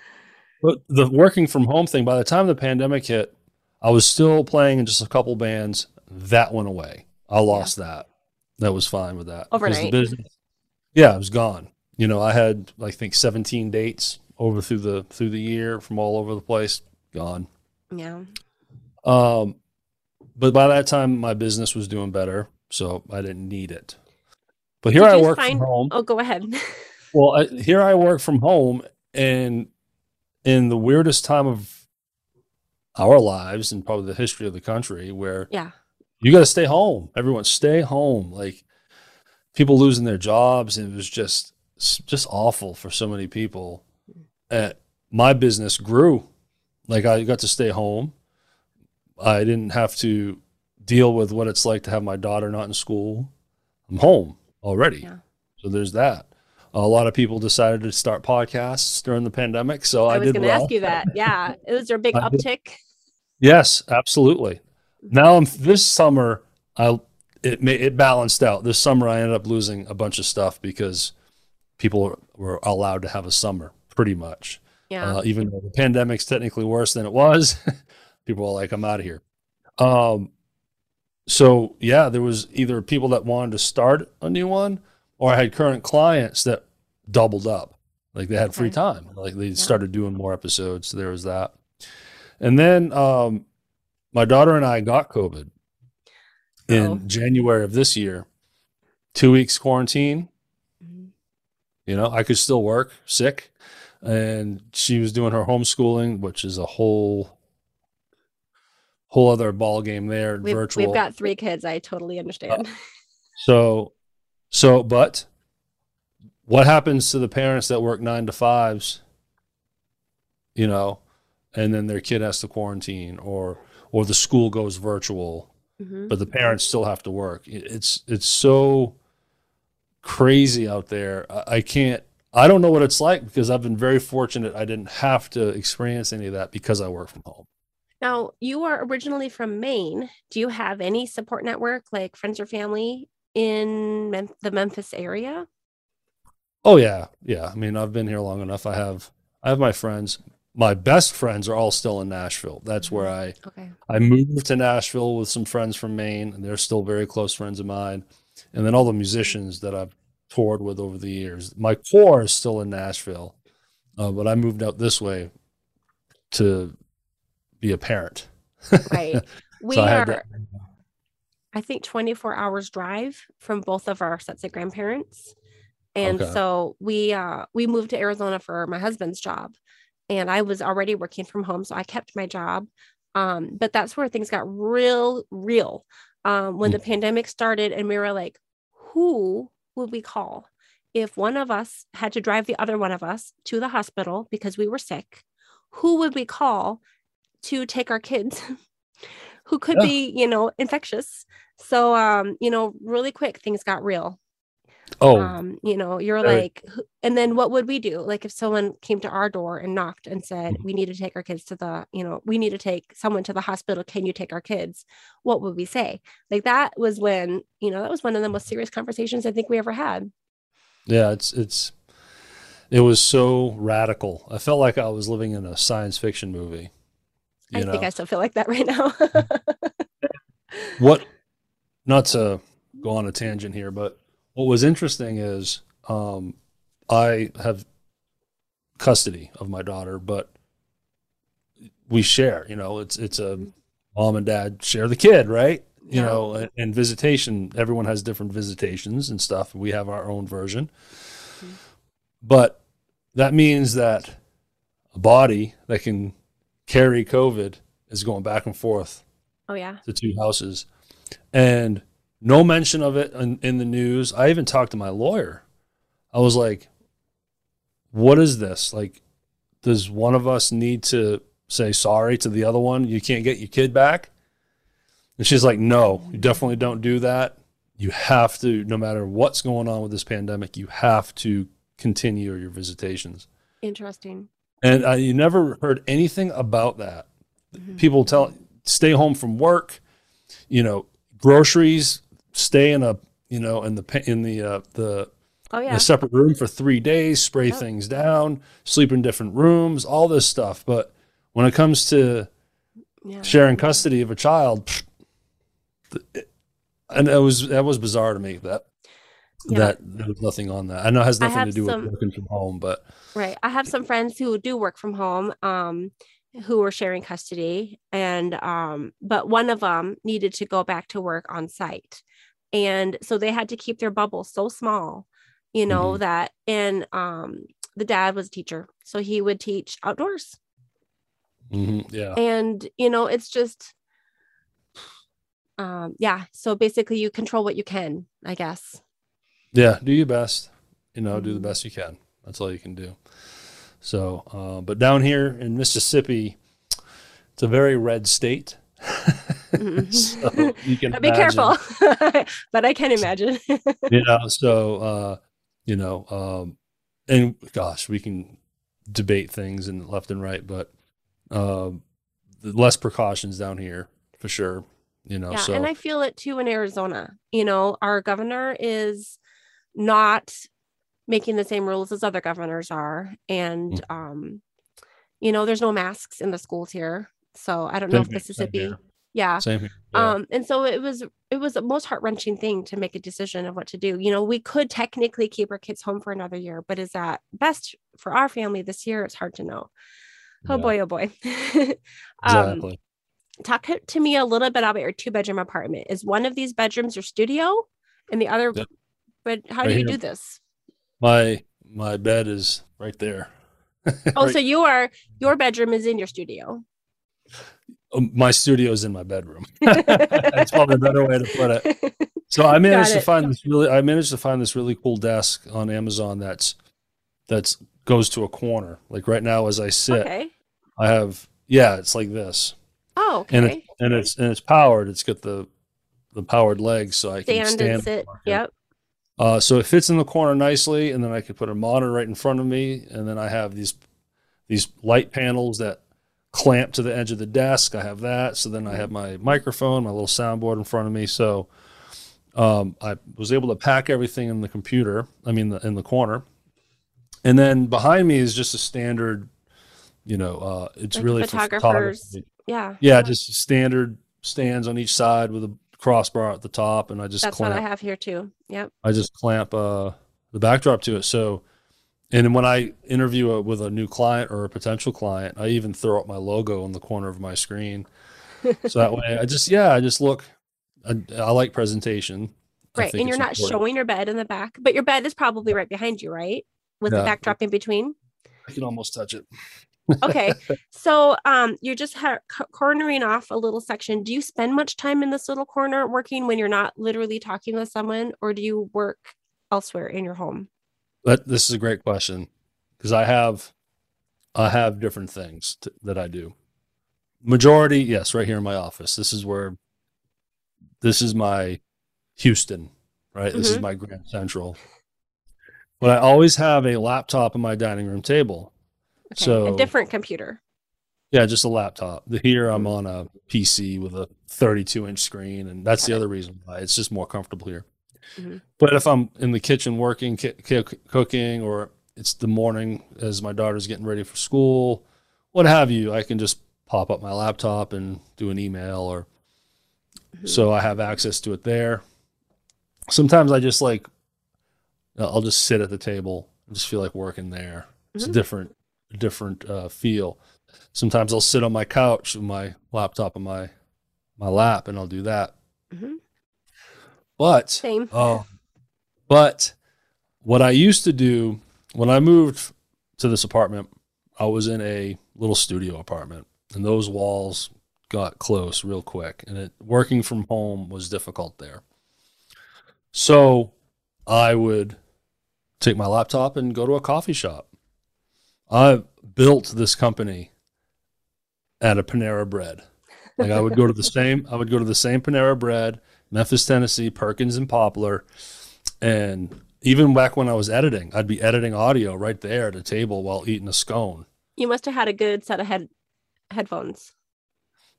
but the working from home thing by the time the pandemic hit I was still playing in just a couple bands. That went away. I lost yeah. that. That was fine with that. Overnight. Business, yeah, it was gone. You know, I had I think 17 dates over through the through the year from all over the place. Gone. Yeah. Um, but by that time, my business was doing better, so I didn't need it. But here Did I work find... from home. Oh, go ahead. [LAUGHS] well, I, here I work from home, and in the weirdest time of our lives and probably the history of the country where yeah. you got to stay home. Everyone stay home. Like people losing their jobs and it was just just awful for so many people. Uh, my business grew. Like i got to stay home. I didn't have to deal with what it's like to have my daughter not in school. I'm home already yeah. so there's that a lot of people decided to start podcasts during the pandemic. So I, I was going to well. ask you that. [LAUGHS] Yeah, it was your big uptick. Yes, absolutely. Now I'm this summer. I it it balanced out. This summer I ended up losing a bunch of stuff because people were allowed to have a summer pretty much. Yeah. Uh, even though the pandemic's technically worse than it was, [LAUGHS] people are like, "I'm out of here." Um. So yeah, there was either people that wanted to start a new one, or I had current clients that doubled up. Like they had okay. free time. Like they yeah. started doing more episodes. So there was that. And then um, my daughter and I got COVID in oh. January of this year. Two weeks quarantine. Mm-hmm. You know, I could still work sick. And she was doing her homeschooling, which is a whole whole other ball game there. We've, virtual. We've got three kids. I totally understand. Uh, so, so, but what happens to the parents that work nine to fives? You know, and then their kid has to quarantine or or the school goes virtual mm-hmm. but the parents still have to work it's it's so crazy out there I, can't i don't know what it's like because i've been very fortunate i didn't have to experience any of that because i work from home now you are originally from maine do you have any support network like friends or family in Mem- the memphis area oh yeah yeah i mean i've been here long enough i have i have my friends my best friends are all still in Nashville. That's where mm-hmm. I okay. I moved to Nashville with some friends from Maine, and they're still very close friends of mine. And then all the musicians that I've toured with over the years. My core is still in Nashville, uh, but I moved out this way to be a parent. Right. [LAUGHS] We So I are, to- I think, 24 hours drive from both of our sets of grandparents. And Okay. so we uh we moved to Arizona for my husband's job. And I was already working from home, so I kept my job. Um, but that's where things got real, real. Um, when the pandemic started, and we were like, who would we call if one of us had to drive the other one of us to the hospital because we were sick? Who would we call to take our kids [LAUGHS] who could Yeah. be, you know, infectious? So, um, you know, really quick, things got real oh, um you know you're very- like and then what would we do like if someone came to our door and knocked and said Mhm. we need to take our kids to the you know we need to take someone to the hospital can you take our kids what would we say like that was when you know that was one of the most serious conversations i think we ever had yeah, it's it's it was so radical. I felt like I was living in a science fiction movie. I know think i still feel like that right now [LAUGHS] what? Not to go on a tangent here, but what was interesting is um, I have custody of my daughter, but we share. You know, it's it's a mom and dad share the kid, right? You Yeah. know, and, and visitation. Everyone has different visitations and stuff. We have our own version, Mhm. but that means that a body that can carry COVID is going back and forth oh yeah. the two houses. And no mention of it in, in the news. I even talked to my lawyer. I was like what is this? Like does one of us need to say sorry to the other one? You can't get your kid back? And she's like no you definitely don't do that. You have to no matter what's going on with this pandemic you have to continue your visitations. Interesting and uh, you never heard anything about that. Mhm. people tell stay home from work you know groceries stay in a you know in the in the uh, the, oh yeah. the separate room for three days spray things down sleep in different rooms all this stuff. But when it comes to yeah. sharing custody of a child pfft, it- and it was that was bizarre to me that Yeah. that there was nothing on that i know it has nothing to do some- with working from home but Right. I have some friends who do work from home, um, who are sharing custody, and um, but one of them needed to go back to work on site, and so they had to keep their bubble so small, you know that. And um, the dad was a teacher, so he would teach outdoors, Mm-hmm. yeah and you know it's just, um, yeah. So basically, you control what you can, I guess. Yeah, do your best. You know, do the best you can. That's all you can do. So, uh, but down here in Mississippi, it's a very red state. [LAUGHS] So you can [LAUGHS] Be careful, [LAUGHS] but I can imagine. You know, so uh, you know, um, and gosh, we can debate things and left and right, but um, the less precautions down here for sure. You know, Yeah, so and I feel it too in Arizona. You know, our governor is not making the same rules as other governors are, and Mm. um, you know, there's no masks in the schools here. So I don't know if same Mississippi, yeah. same here. Yeah. Um, and so it was it was the most heart wrenching thing to make a decision of what to do. You know, we could technically keep our kids home for another year, but is that best for our family this year? It's hard to know. Oh Yeah, boy, oh boy. [LAUGHS] um, exactly. talk to me a little bit about your two bedroom apartment. Is one of these bedrooms your studio and the other Yep. But how Right do you here. do this? My my bed is right there. [LAUGHS] Oh, Right- so you are your bedroom is in your studio. Um, my studio is in my bedroom. [LAUGHS] That's probably a better way to put it. So I managed to find this really I managed to find this really cool desk on Amazon that's that's goes to a corner. Like right now as I sit, okay. I have yeah, it's like this. Oh, And okay. it, and it's and it's powered. It's got the the powered legs so I can Stand, stand. and sit. it. Yep. Uh, so it fits in the corner nicely, and then I could put a monitor right in front of me, and then I have these these light panels that clamp to the edge of the desk. I have that. So then I have my microphone, my little soundboard in front of me. So um, I was able to pack everything in the computer. I mean, the, in the corner, and then behind me is just a standard. You know, uh, it's Like really for photographers. photography. Yeah. Yeah, just standard stands on each side with a crossbar at the top, and I just That's clamp. what I have here too. Yep. I just clamp uh the backdrop to it. So, and when I interview a, with a new client or a potential client, I even throw up my logo in the corner of my screen. so that way, I just yeah, I just look. I, I like presentation. Right, and you're not important. showing your bed in the back, but your bed is probably right behind you, right? With yeah. the backdrop in between. I can almost touch it. okay, [LAUGHS] so um, you're just ha- cornering off a little section. Do you spend much time in this little corner working when you're not literally talking with someone, or do you work elsewhere in your home? But this is a great question because I have I have different things to, that I do. Majority, yes, right here in my office. This is where this is my Houston, right? Mm-hmm. This is mm-hmm. my Grand Central. But I always have a laptop on my dining room table. Okay. So a different computer. Yeah, just a laptop. Here I'm on a PC with a 32 inch screen, and that's the other reason why it's just more comfortable here. Mm-hmm. But if I'm in the kitchen working, cooking, or it's the morning as my daughter's getting ready for school, what have you, I can just pop up my laptop and do an email or mm-hmm. so I have access to it there. Sometimes I just like I'll just sit at the table and just feel like working there. It's mm-hmm. a different different uh, feel. Sometimes I'll sit on my couch with my laptop on my my lap and I'll do that. Mm-hmm. But same. Oh, but what I used to do when I moved to this apartment, I was in a little studio apartment, and those walls got close real quick, and it working from home was difficult there. So I would take my laptop and go to a coffee shop. I built this company at a Panera Bread. Like I would go to the same, I would go to the same Panera Bread Memphis, Tennessee, Perkins and Poplar. And even back when I was editing, I'd be editing audio right there at a table while eating a scone. You must have had a good set of head headphones.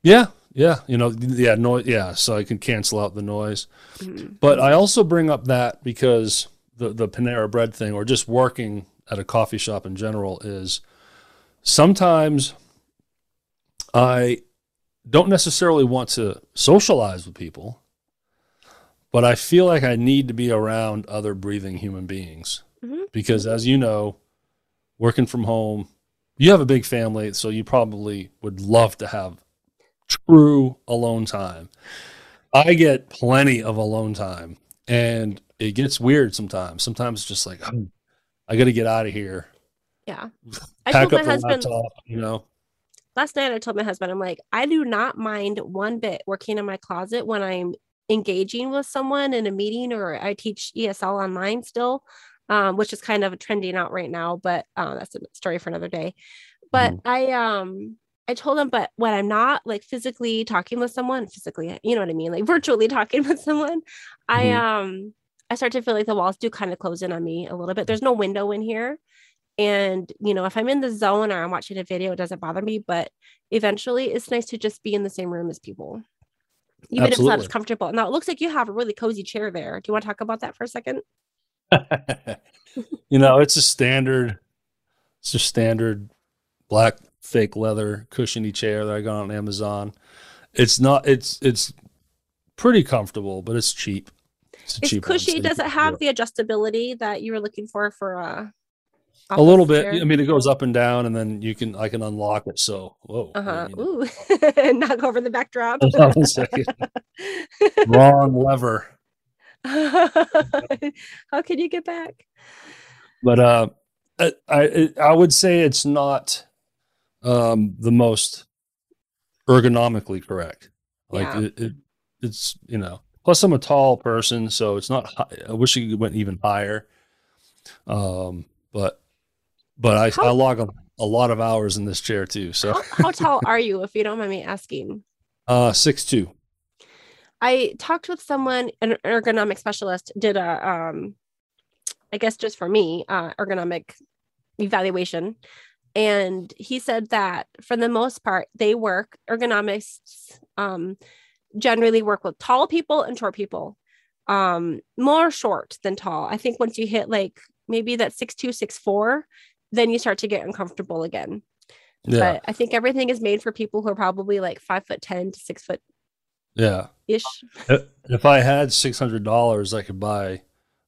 Yeah, yeah, you know, yeah, noise, yeah, so I can cancel out the noise. Mm-hmm. But I also bring up that because the the Panera Bread thing, or just working at a coffee shop in general, is sometimes I don't necessarily want to socialize with people but I feel like I need to be around other breathing human beings mm-hmm. because, as you know, working from home, you have a big family, so you probably would love to have true alone time. I get plenty of alone time, and it gets weird sometimes. Sometimes it's just like, oh, I got to get out of here. Yeah. [LAUGHS] I Pack told my husband, laptop, you know. Last night I told my husband, I'm like, I do not mind one bit working in my closet when I'm engaging with someone in a meeting or I teach ESL online still, um, which is kind of trending out right now, but uh, that's a story for another day. But mm-hmm. I um I told him, but when I'm not like physically talking with someone, physically, you know what I mean, like [LAUGHS] virtually talking with someone, mm-hmm. I um I start to feel like the walls do kind of close in on me a little bit. There's no window in here. And, you know, if I'm in the zone or I'm watching a video, it doesn't bother me. But eventually it's nice to just be in the same room as people even Absolutely. if it's not as comfortable. Now it looks like you have a really cozy chair there. Do you want to talk about that for a second? [LAUGHS] you know, it's a standard, it's a standard black fake leather cushiony chair that I got on Amazon. It's not, it's, it's pretty comfortable, but it's cheap. It's, it's cushy. Does it have the adjustability that you were looking for for uh a little bit. I mean, it goes up and down, and then you can I can unlock it. So whoa, uh huh. [LAUGHS] Ooh, knock over the backdrop. [LAUGHS] [LAUGHS] Wrong lever. How can you get back? But uh, I I, I would say it's not um the most ergonomically correct. Like yeah. it, it, it's you know. Plus, I'm a tall person, so it's not. High. I wish it went even higher. Um, but but I, how, I log a, a, lot of hours in this chair too. So how, how tall are you, if you don't mind me asking? Uh, six two. I talked with someone, an ergonomic specialist, did a, um, I guess just for me, uh, ergonomic evaluation, and he said that for the most part, they work ergonomists um, generally work with tall people and short people, um, more short than tall. I think once you hit like maybe that six two, six four, then you start to get uncomfortable again. Yeah. But I think everything is made for people who are probably like five foot ten to six foot. Yeah. Ish. If I had six hundred dollars, I could buy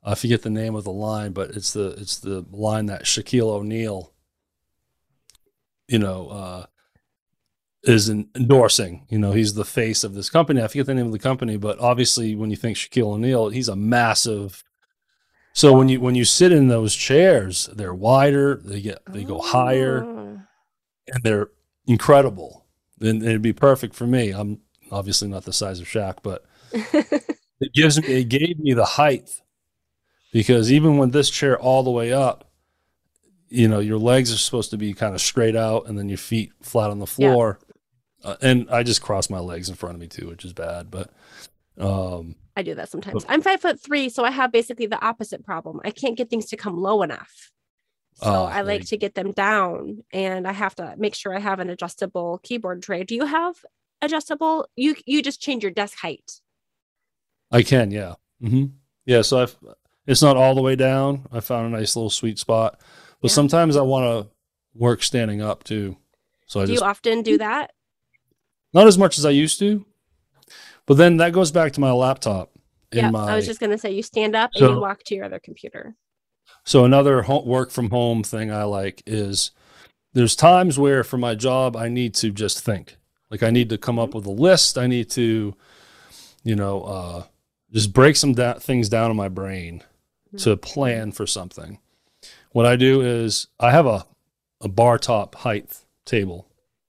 I forget the name of the line, but it's the it's the line that Shaquille O'Neal, you know, uh, is endorsing. You know, he's the face of this company. I forget the name of the company, but obviously, when you think Shaquille O'Neal, he's a massive. So when you when you sit in those chairs, they're wider. They get they go higher, Oh. and they're incredible. And it'd be perfect for me. I'm obviously not the size of Shaq, but [LAUGHS] it gives me it gave me the height because even when this chair all the way up you know your legs are supposed to be kind of straight out and then your feet flat on the floor uh, and i just cross my legs in front of me too which is bad but um I do that sometimes. I'm five foot three, so I have basically the opposite problem. I can't get things to come low enough. So Oh, I there like to get them down and I have to make sure I have an adjustable keyboard tray. Do you have adjustable? You you just change your desk height. i can yeah mm-hmm. yeah so i've it's not all the way down i found a nice little sweet spot but Yeah. sometimes i want to work standing up too so i Do just you often do that? not as much as i used to but then that goes back to my laptop in Yeah. my I was just gonna say you stand up and you walk to your other computer. So another work from home thing I like is there's times where for my job I need to just think. Like I need to come up with a list. I need to, you know, uh, just break some da- things down in my brain to plan for something. What I do is I have a a bar top height table.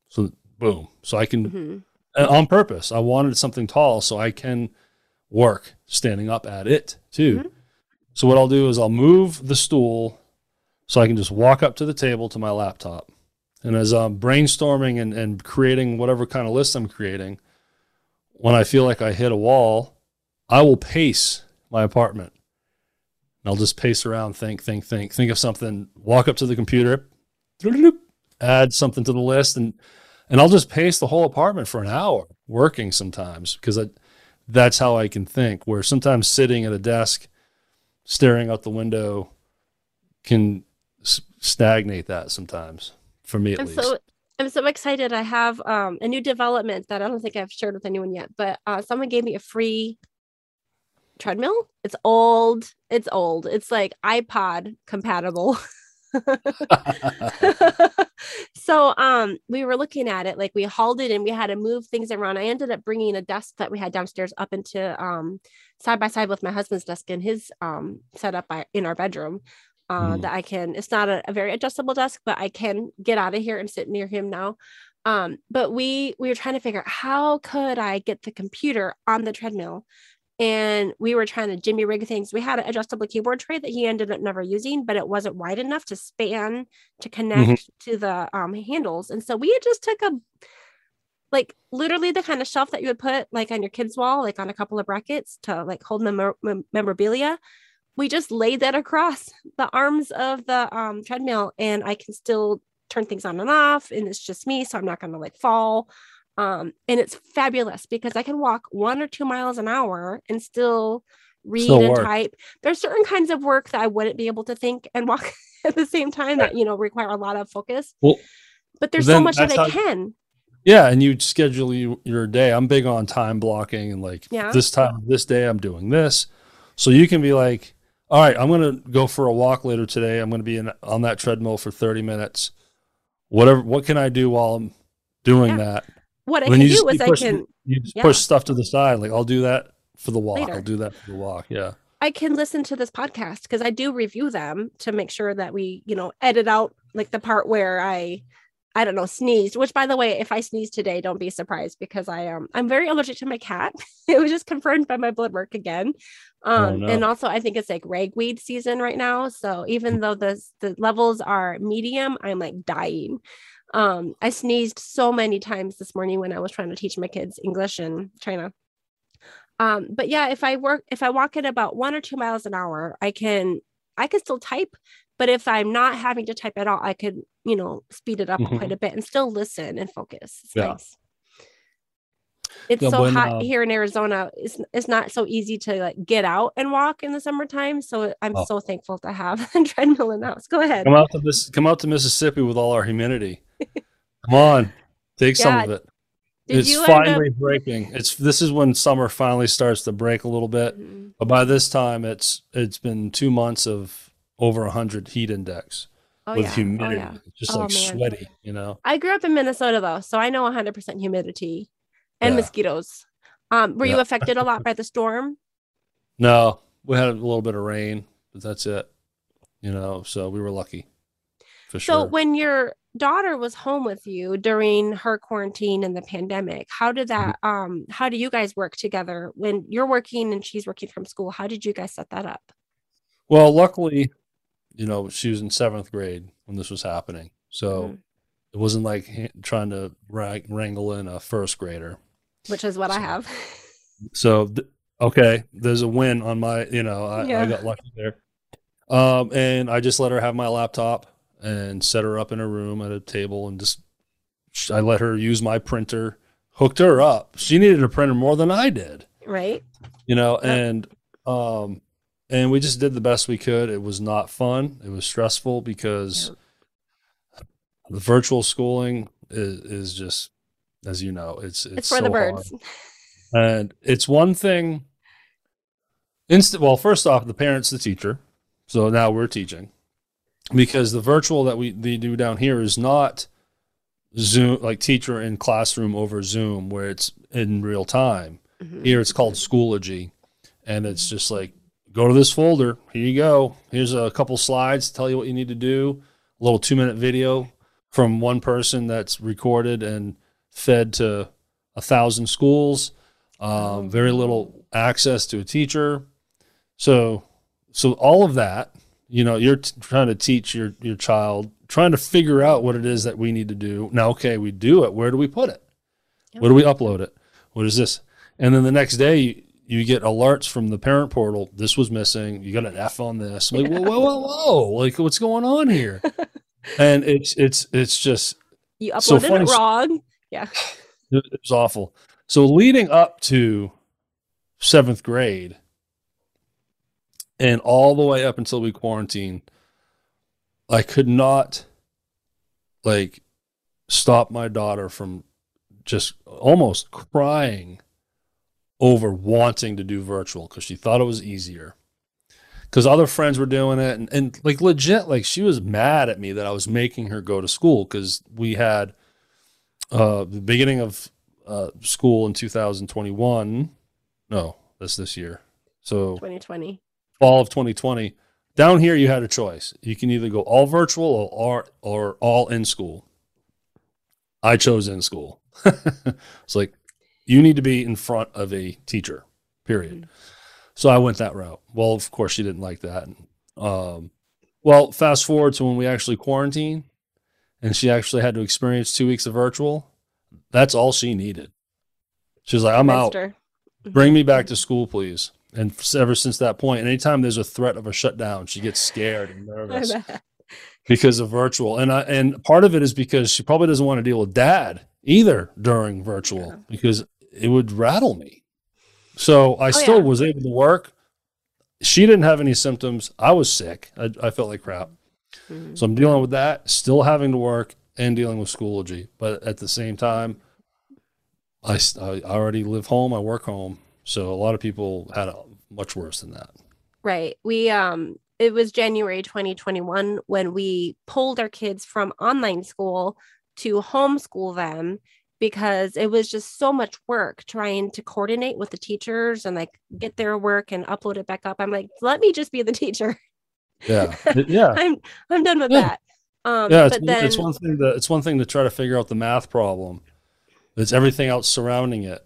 So boom. So I can Mhm. and on purpose. I wanted something tall so I can work standing up at it too. Mhm. So what I'll do is I'll move the stool so I can just walk up to the table to my laptop. And as I'm brainstorming and, and creating whatever kind of list I'm creating, when I feel like I hit a wall, I will pace my apartment. And I'll just pace around, think, think, think, think of something, walk up to the computer, add something to the list, and and I'll just pace the whole apartment for an hour working sometimes because that's how I can think. Where sometimes sitting at a desk, staring out the window, can s- stagnate that sometimes for me at I'm least. so I'm so excited. I have um, a new development that I don't think I've shared with anyone yet, but uh, someone gave me a free treadmill. It's old. It's old. It's like iPod compatible. [LAUGHS] so um we were looking at it like we hauled it and we had to move things around i ended up bringing a desk that we had downstairs up into um side by side with my husband's desk in his um setup by, in our bedroom uh Mhm. that i can it's not a, a very adjustable desk but i can get out of here and sit near him now um but we we were trying to figure out how could i get the computer on the treadmill and we were trying to jimmy rig things. We had an adjustable keyboard tray that he ended up never using, but it wasn't wide enough to span to connect to the um, handles. And so we had just took a like literally the kind of shelf that you would put like on your kids' wall, like on a couple of brackets to like hold memor- mem- memorabilia. We just laid that across the arms of the um, treadmill, and I can still turn things on and off, and it's just me, so I'm not gonna like fall um, and it's fabulous because I can walk one or two miles an hour and still read Still and work. type. There's certain kinds of work that I wouldn't be able to think and walk [LAUGHS] at the same time that you know require a lot of focus. Well, But there's so much that I how- can. Yeah, and you schedule you, your day. I'm big on time blocking and like Yeah. this time this day I'm doing this. So you can be like, all right, I'm gonna go for a walk later today. I'm gonna be in, on that treadmill for 30 minutes. Whatever what can I do while I'm doing Yeah. that? What I can do is you I can you just yeah. push stuff to the side. Like I'll do that for the walk. Later. I'll do that for the walk. Yeah. I can listen to this podcast because I do review them to make sure that we, you know, edit out like the part where I, I don't know, sneezed. Which, by the way, if I sneeze today, don't be surprised because I am. Um, I'm very allergic to my cat. [LAUGHS] it was just confirmed by my blood work again. Um, no. and also I think it's like ragweed season right now. So even though the the levels are medium, I'm like dying. Um, I sneezed so many times this morning when I was trying to teach my kids English in China. um but yeah if i work if i walk at about one or two miles an hour i can i can still type but if i'm not having to type at all i could you know speed it up Mhm. quite a bit and still listen and focus it's Yeah. nice it's Yeah, so when, hot uh, here in arizona it's, it's not so easy to like get out and walk in the summertime so i'm Oh. so thankful to have [LAUGHS] a treadmill in the house go ahead Come out to this come out to Mississippi with all our humidity. Come on. Take some of it. Did it's end up- finally breaking. It's this is when summer finally starts to break a little bit. Mhm. But by this time, it's it's been two months of over hundred heat index Oh with yeah. humidity, Oh yeah. just Oh, like man. sweaty. You know. I grew up in Minnesota though, so I know 100% humidity and Yeah. mosquitoes. Um, were you affected a lot by the storm? No, we had a little bit of rain, but that's it. You know, so we were lucky. For So sure. when your daughter was home with you during her quarantine and the pandemic, how did that Mm-hmm. um how do you guys work together when you're working and she's working from school? How did you guys set that up? Well, luckily, you know, she was in seventh grade when this was happening. So Mhm. it wasn't like trying to wra- wrangle in a first grader. Which is what I have. So, th- okay, there's a win on my, you know, I, Yeah. I got lucky there. Um, and I just let her have my laptop and set her up in a room at a table and just, I let her use my printer, hooked her up. She needed a printer more than I did. right? you know Yeah. and um and we just did the best we could it was not fun it was stressful because the virtual schooling is, is just as you know it's it's, It's, for so the hard. birds. [LAUGHS] and it's one thing instant well first off the parents the teacher so now we're teaching because the virtual that we they do down here is not zoom like teacher in classroom over zoom where it's in real time Mhm. here it's called Schoology, and it's just like go to this folder. Here you go. Here's a couple slides to tell you what you need to do. A little two minute video from one person that's recorded and fed to a thousand schools. Um, very little access to a teacher. So, so all of that, you know, you're t- trying to teach your your child, trying to figure out what it is that we need to do. Now, okay, we do it. Where do we put it? Yep. Where do we upload it? What is this? And then the next day, you, you get alerts from the parent portal. This was missing. You got an F on this. I'm like, whoa, whoa, whoa, whoa! [LAUGHS] Like, what's going on here? [LAUGHS] and it's it's it's just You So uploaded funny it wrong. Yeah. it was awful. So leading up to seventh grade, and all the way up until we quarantined, I could not like stop my daughter from just almost crying over wanting to do virtual because she thought it was easier. Because other friends were doing it, and, and like legit, like she was mad at me that I was making her go to school because we had uh, the beginning of uh, school in 2021. No, that's this year. So 2020. Fall of 2020. Down here, you had a choice. You can either go all virtual or or, or all in school. I chose in school. [LAUGHS] it's like you need to be in front of a teacher. Period. Mm-hmm. So I went that route. Well, of course, she didn't like that. Um, well, fast forward to when we actually quarantined, and she actually had to experience two weeks of virtual. That's all she needed. She was like, "I'm out." Mister. bring me mm-hmm. back to mm-hmm. school please and ever since that point anytime there's a threat of a shutdown she gets scared and [LAUGHS] nervous because of virtual. And I, and part of it is because she probably doesn't want to deal with dad either during virtual Yeah. because it would rattle me. So i still Oh, yeah. was able to work. She didn't have any symptoms. I was sick. I, I felt like crap. Mhm. so i'm dealing with that still having to work and dealing with schoology. But at the same time I, I already live home. I work home so a lot of people had it much worse than that Right. We um it was January 2021 when we pulled our kids from online school to homeschool them because it was just so much work trying to coordinate with the teachers and like get their work and upload it back up. I'm like, let me just be the teacher. yeah [LAUGHS] yeah I'm I'm done with Yeah. that. Um yeah it's, but one- then it's one thing to it's one thing to try to figure out the math problem it's everything else surrounding it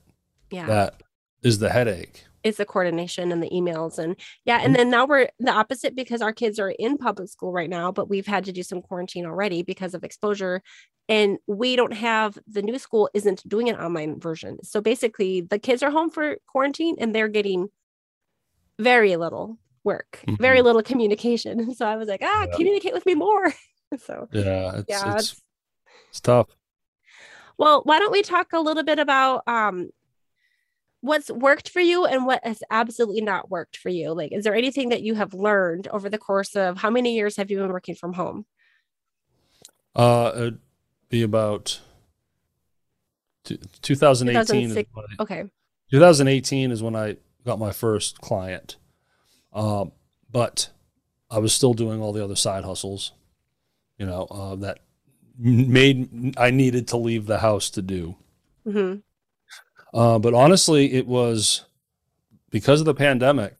yeah. that is the headache it's the coordination and the emails and yeah Mm-hmm. and then now we're the opposite because our kids are in public school right now but we've had to do some quarantine already because of exposure and we don't have the new school isn't doing an online version so basically the kids are home for quarantine and they're getting very little work very Mhm. little communication [LAUGHS] so i was like ah Yeah. communicate with me more [LAUGHS] so yeah it's, yeah it's, it's, it's tough well why don't we talk a little bit about um what's worked for you and what has absolutely not worked for you like is there anything that you have learned over the course of how many years have you been working from home uh it'd be about two- 2018 is 2006. when I- okay 2018 is when I got my first client. Um, but I was still doing all the other side hustles, you know, uh, that made I needed to leave the house to do. Mm-hmm. Uh, but honestly, it was because of the pandemic.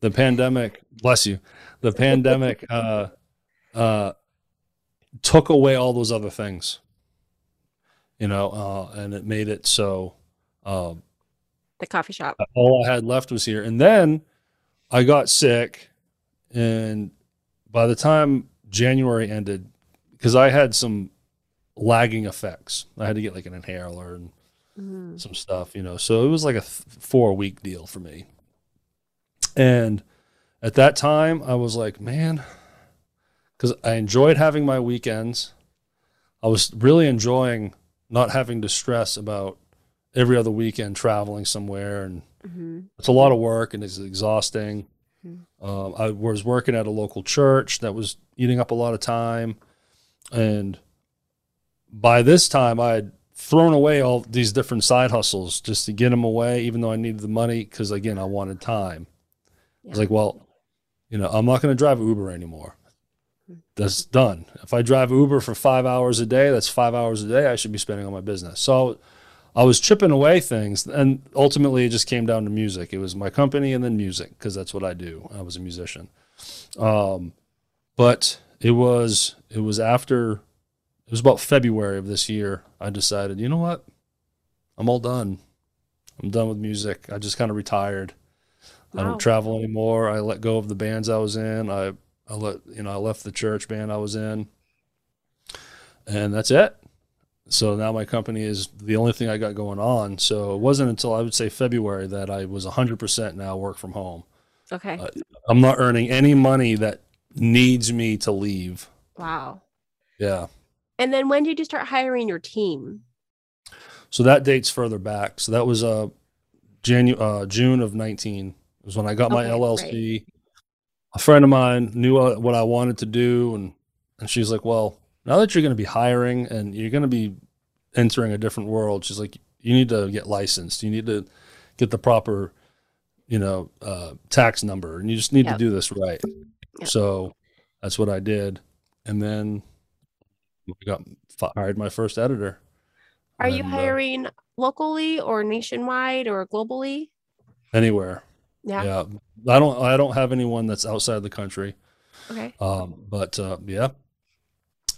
The pandemic, bless you, the pandemic [LAUGHS] uh, uh, took away all those other things, you know, uh, and it made it so um, The coffee shop. all I had left was here. And then I got sick, and by the time January ended, because I had some lagging effects, I had to get like an inhaler and Mhm. some stuff, you know. So it was like a th- four week deal for me. And at that time, I was like, man, because I enjoyed having my weekends. I was really enjoying not having to stress about every other weekend traveling somewhere. And Mhm. it's a lot of work and it's exhausting. Mhm. Um, I was working at a local church that was eating up a lot of time. And by this time, I had thrown away all these different side hustles just to get them away, even though I needed the money because, again, I wanted time. I was like, well, you know, I'm not going to drive Uber anymore. That's done. If I drive Uber for five hours a day, that's five hours a day I should be spending on my business. So I was chipping away things, and ultimately it just came down to music. It was my company and then music because that's what I do. I was a musician. Um, but it was it was after it was about February of this year. I decided, you know what, I'm all done. I'm done with music. I just kind of retired. I don't travel anymore. I let go of the bands I was in. I I let you know I left the church band I was in, and that's it. So now my company is the only thing I got going on. So it wasn't until I would say February that I was 100% now work from home. Okay. Uh, I'm not earning any money that needs me to leave. wow. Yeah. And then when did you start hiring your team? So that dates further back. So that was uh, Janu- uh June of 19 was when I got my Okay, LLC. A friend of mine knew uh, what I wanted to do, and and she's like, "Well, now that you're going to be hiring and you're going to be entering a different world, she's like, you need to get licensed. You need to get the proper, you know, uh, tax number, and you just need Yep. to do this right." Yep. So that's what I did, and then I got hired my first editor. Are you And, uh, hiring locally or nationwide or globally? anywhere? Yeah. yeah i don't i don't have anyone that's outside the country Okay. um but uh yeah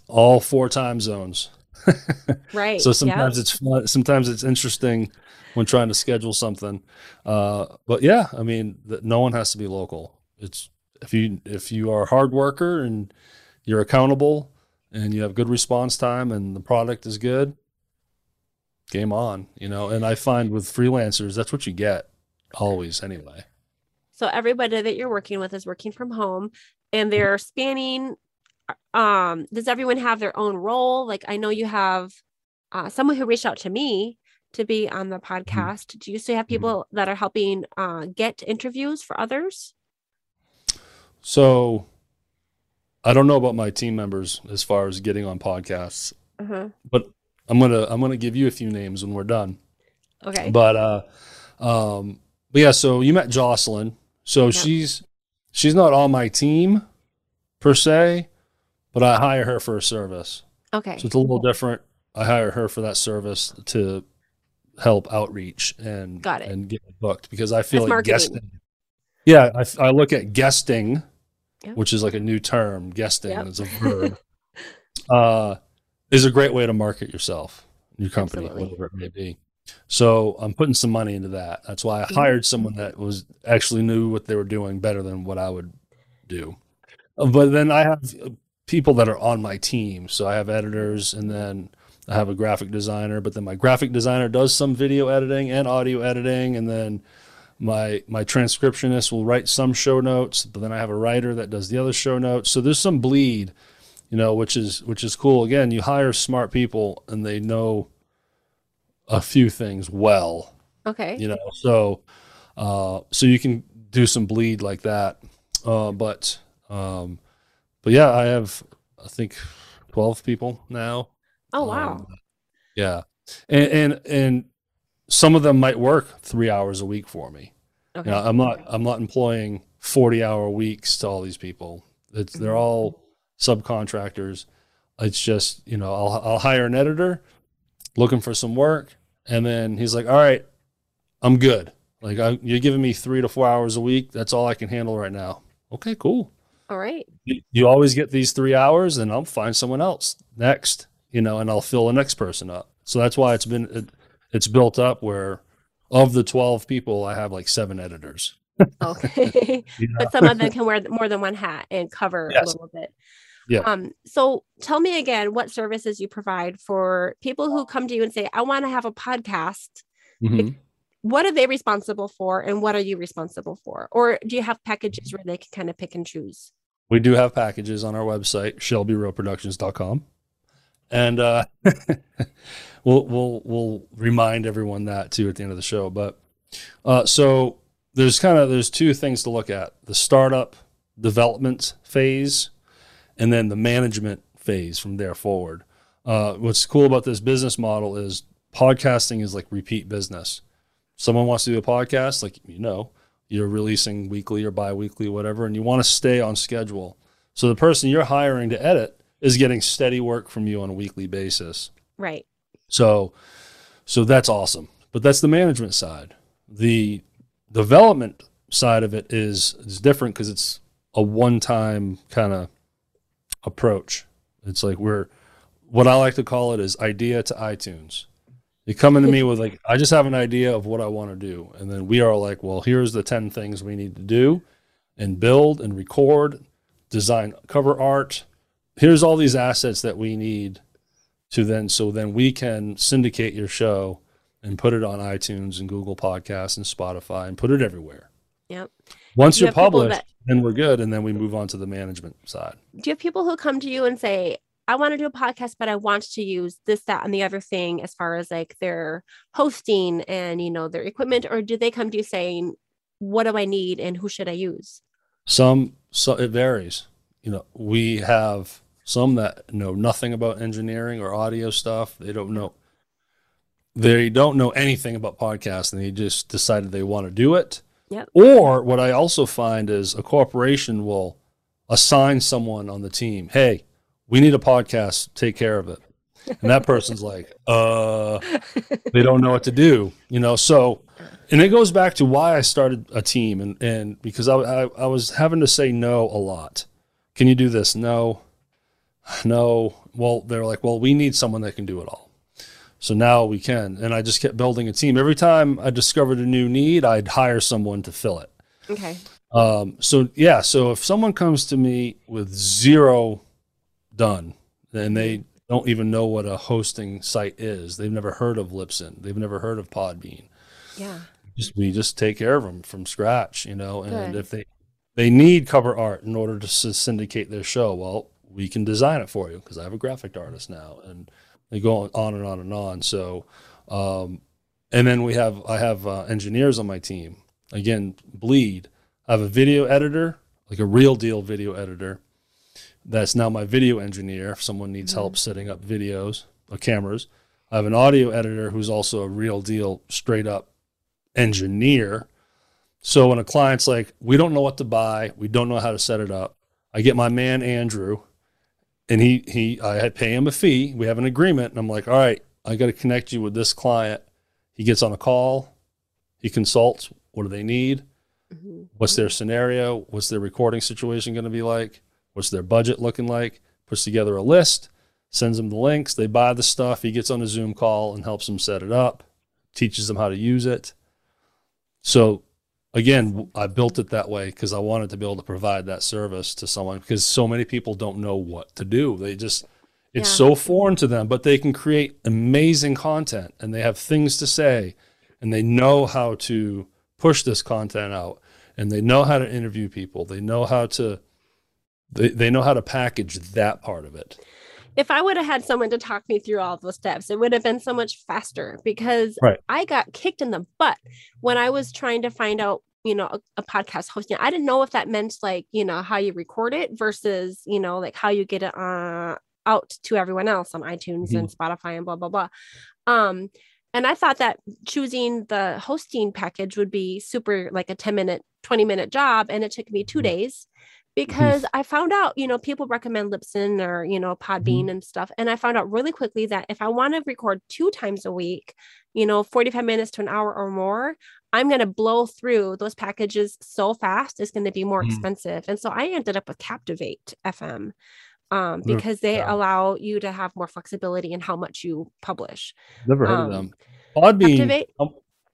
all four time zones [LAUGHS] Right. so sometimes it's fun sometimes it's interesting when trying to schedule something uh but yeah i mean th- no one has to be local it's if you if you are a hard worker and you're accountable and you have good response time and the product is good game on you know and i find with freelancers that's what you get always anyway So everybody that you're working with is working from home and they're spanning um does everyone have their own role? Like I know you have uh, someone who reached out to me to be on the podcast. Do you still have people that are helping uh, get interviews for others? So I don't know about my team members as far as getting on podcasts, Uh-huh. but I'm gonna I'm gonna give you a few names when we're done. Okay. But uh um but yeah, so you met Jocelyn. So Yep. she's she's not on my team per se, but I hire her for a service. okay. So it's a little different. I hire her for that service to help outreach and Got it. and get booked because I feel That's like marketing. guesting. Yeah, I, I look at guesting, Yeah. which is like a new term. Guesting Yep. is a verb. [LAUGHS] uh, is a great way to market yourself, your company, Absolutely. whatever it may be. So I'm putting some money into that. That's why I Mhm. hired someone that was actually knew what they were doing better than what I would do. Uh, But then I have uh, people that are on my team. So I have editors and then I have a graphic designer, but then my graphic designer does some video editing and audio editing and then my my transcriptionist will write some show notes, but then I have a writer that does the other show notes. So there's some bleed, you know, which is which is cool. Again, you hire smart people and they know a few things well okay. you know so uh so you can do some bleed like that uh but um but yeah i have i think 12 people now Oh wow. Um, yeah and and and some of them might work three hours a week for me. Okay. You know, I'm not I'm not employing 40 hour weeks to all these people. It's they're mm-hmm. all subcontractors. It's just you know I'll I'll hire an editor, looking for some work, and then he's like, all right, I'm good. Like I, you're giving me three to four hours a week. That's all I can handle right now. Okay, cool. All right. You, you always get these three hours, and I'll find someone else next. You know, and I'll fill the next person up. So that's why it's been it, it's built up where of the 12 people, I have like seven editors. Okay. [LAUGHS] Know? [LAUGHS] but some of them can wear more than one hat and cover Yes. a little bit. Yeah. Um, so tell me again what services you provide for people who come to you and say, I want to have a podcast. Mhm. What are they responsible for and what are you responsible for? Or do you have packages where they can kind of pick and choose? We do have packages on our website, shelbyrowproductions.com. And uh, [LAUGHS] we'll we'll we'll remind everyone that too at the end of the show. But uh, so there's kind of there's two things to look at: the startup development phase, and then the management phase from there forward. Uh, what's cool about this business model is podcasting is like repeat business. Someone wants to do a podcast, like you know, you're releasing weekly or bi-weekly whatever and you want to stay on schedule so the person you're hiring to edit is getting steady work from you on a weekly basis. Right. so so that's awesome. But that's the management side. The development side of it is is different because it's a one-time kind of approach. It's like we're what i like to call it is idea to itunes. You come into me with like i just have an idea of what i want to do. And then we are like well here's the 10 things we need to do and build and record design cover art here's all these assets that we need to then so then we can syndicate your show and put it on iTunes and Google Podcasts and Spotify and put it everywhere. Yep. Once You you're published, that- then we're good, and then we move on to the management side. Do you have people who come to you and say, I want to do a podcast, but I want to use this, that, and the other thing as far as like their hosting and you know their equipment, or do they come to you saying, What do I need and who should I use? Some so it varies. You know, we have some that know nothing about engineering or audio stuff. They don't know they don't know anything about podcasting. They just decided they want to do it. Yep. Or what I also find is a corporation will assign someone on the team, hey, we need a podcast, take care of it. And that person's like, uh, [LAUGHS] they don't know what to do, you know? So, and it goes back to why I started a team and, and because I, I, I was having to say no a lot. Can you do this? No, no. Well, they're like, well, we need someone that can do it all. So now we can. And I just kept building a team. Every time I discovered a new need, I'd hire someone to fill it. Okay. Um, so yeah, so if someone comes to me with zero done, and they don't even know what a hosting site is, they've never heard of Libsyn, they've never heard of Podbean. Yeah. Just we just take care of them from scratch, you know. And Good. if they they need cover art in order to syndicate their show, well, we can design it for you because I have a graphic artist now, and they go on and on and on. So, um, and then we have I have uh, engineers on my team. Again, bleed. I have a video editor, like a real deal video editor. That's now my video engineer. If someone needs help setting up videos or cameras, I have an audio editor who's also a real deal, straight up engineer. So when a client's like, we don't know what to buy, we don't know how to set it up, I get my man Andrew, and he he I pay him a fee. We have an agreement, and I'm like, all right, I got to connect you with this client. He gets on a call, he consults. What do they need? Mhm. What's their scenario? What's their recording situation going to be like? What's their budget looking like? Puts together a list, sends them the links. They buy the stuff. He gets on a Zoom call and helps them set it up, teaches them how to use it. So, again, I built it that way because I wanted to be able to provide that service to someone because so many people don't know what to do. They just, it's Yeah. so foreign to them, but they can create amazing content and they have things to say and they know how to push this content out and they know how to interview people. They know how to they, they know how to package that part of it. If I would have had someone to talk me through all the steps, it would have been so much faster because Right. I got kicked in the butt when I was trying to find out, you know, a, a podcast hosting. I didn't know if that meant like, you know, how you record it versus, you know, like how you get it uh, out to everyone else on iTunes and Spotify and blah, blah, blah. Um, and I thought that choosing the hosting package would be super, like a the hosting package would be super like a 10 minute, 20 minute job. And it took me 2 mm-hmm. days because I found out, you know, people recommend Libsyn or, you know, Podbean mm-hmm. and stuff. And I found out really quickly that if I want to record two times a week, you know, 45 minutes to an hour or more, I'm going to blow through those packages so fast. It's going to be more mm-hmm. expensive. And so I ended up with Captivate FM um, because they yeah. allow you to have more flexibility in how much you publish. Never heard um, of them. Podbean. Captivate, um,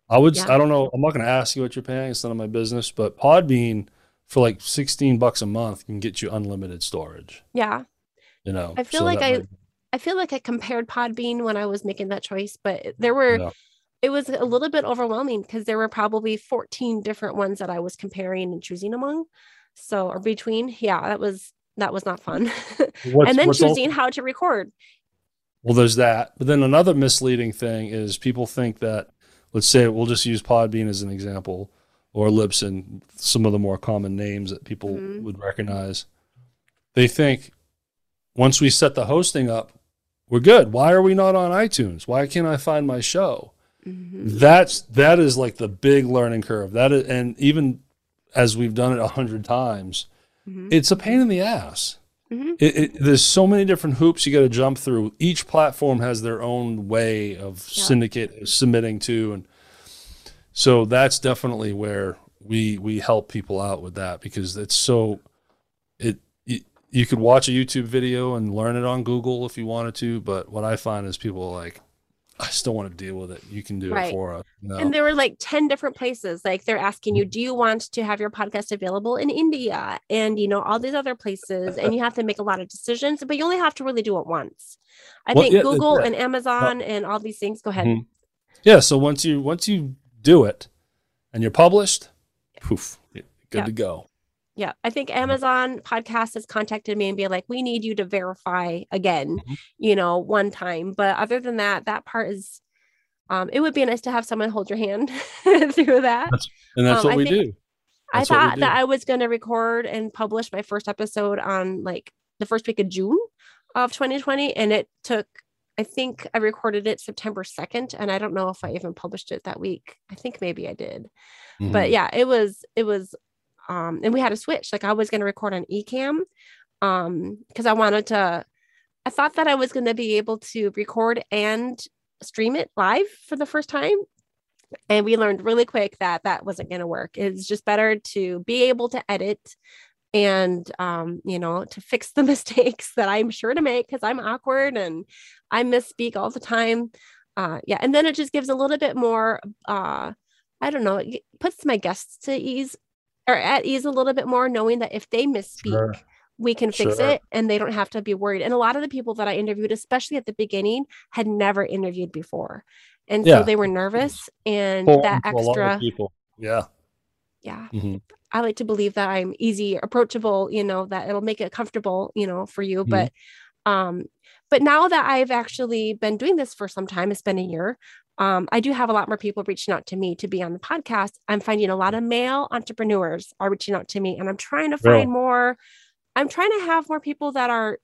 I would. Yeah. I don't know. I'm not going to ask you what you're paying. It's none of my business. But Podbean for like 16 bucks a month can get you unlimited storage. Yeah. You know. I feel so like I. Might... I feel like I compared Podbean when I was making that choice, but there were. Yeah. It was a little bit overwhelming because there were probably 14 different ones that I was comparing and choosing among. So, or between. Yeah, that was that was not fun. [LAUGHS] and then choosing how to record. Well, there's that. But then another misleading thing is people think that, let's say, we'll just use Podbean as an example, or Libsyn, some of the more common names that people mm-hmm. would recognize. They think once we set the hosting up, we're good. Why are we not on iTunes? Why can't I find my show? Mm-hmm. That's that is like the big learning curve. That is, and even as we've done it a hundred times, Mm-hmm. It's a pain in the ass. Mm-hmm. It, it, there's so many different hoops you got to jump through. Each platform has their own way of yeah. syndicate submitting to, and so that's definitely where we we help people out with that because it's so it, it you could watch a YouTube video and learn it on Google if you wanted to, but what I find is people like, I still want to deal with it. You can do right. it for us. And there were like 10 different places. Like they're asking you, do you want to have your podcast available in India? And, you know, all these other places. And you have to make a lot of decisions, but you only have to really do it once. I well, think yeah, Google yeah. and Amazon and all these things. Go ahead. Mm-hmm. Yeah. So once you, once you do it and you're published, poof, good yeah. to go. Yeah. I think Amazon podcast has contacted me and be like, we need you to verify again, mm-hmm. you know, one time. But other than that, that part is, um, it would be nice to have someone hold your hand [LAUGHS] through that. That's, and that's um, what I we do. That's I thought do. that I was going to record and publish my first episode on like the first week of June of 2020. And it took, I think I recorded it September 2nd. And I don't know if I even published it that week. I think maybe I did. Mm-hmm. But yeah, it was, it was um, and we had a switch. Like I was going to record on Ecamm um, because I wanted to. I thought that I was going to be able to record and stream it live for the first time, and we learned really quick that that wasn't going to work. It's just better to be able to edit and um, you know to fix the [LAUGHS] mistakes that i'm sure to make because i'm awkward and i misspeak all the time uh, yeah and then it just gives a little bit more uh, i don't know it puts my guests to ease or at ease a little bit more, knowing that if they misspeak, sure. we can fix sure. it and they don't have to be worried. And a lot of the people that I interviewed, especially at the beginning, had never interviewed before. And yeah. so they were nervous and that extra people. Yeah. Yeah. Mm-hmm. I like to believe that I'm easy, approachable, you know, that it'll make it comfortable, you know, for you. Mm-hmm. But um, but now that I've actually been doing this for some time, it's been a year, um, I do have a lot more people reaching out to me to be on the podcast. I'm finding a lot of male entrepreneurs are reaching out to me, and I'm trying to find yeah. more. I'm trying to have more people that are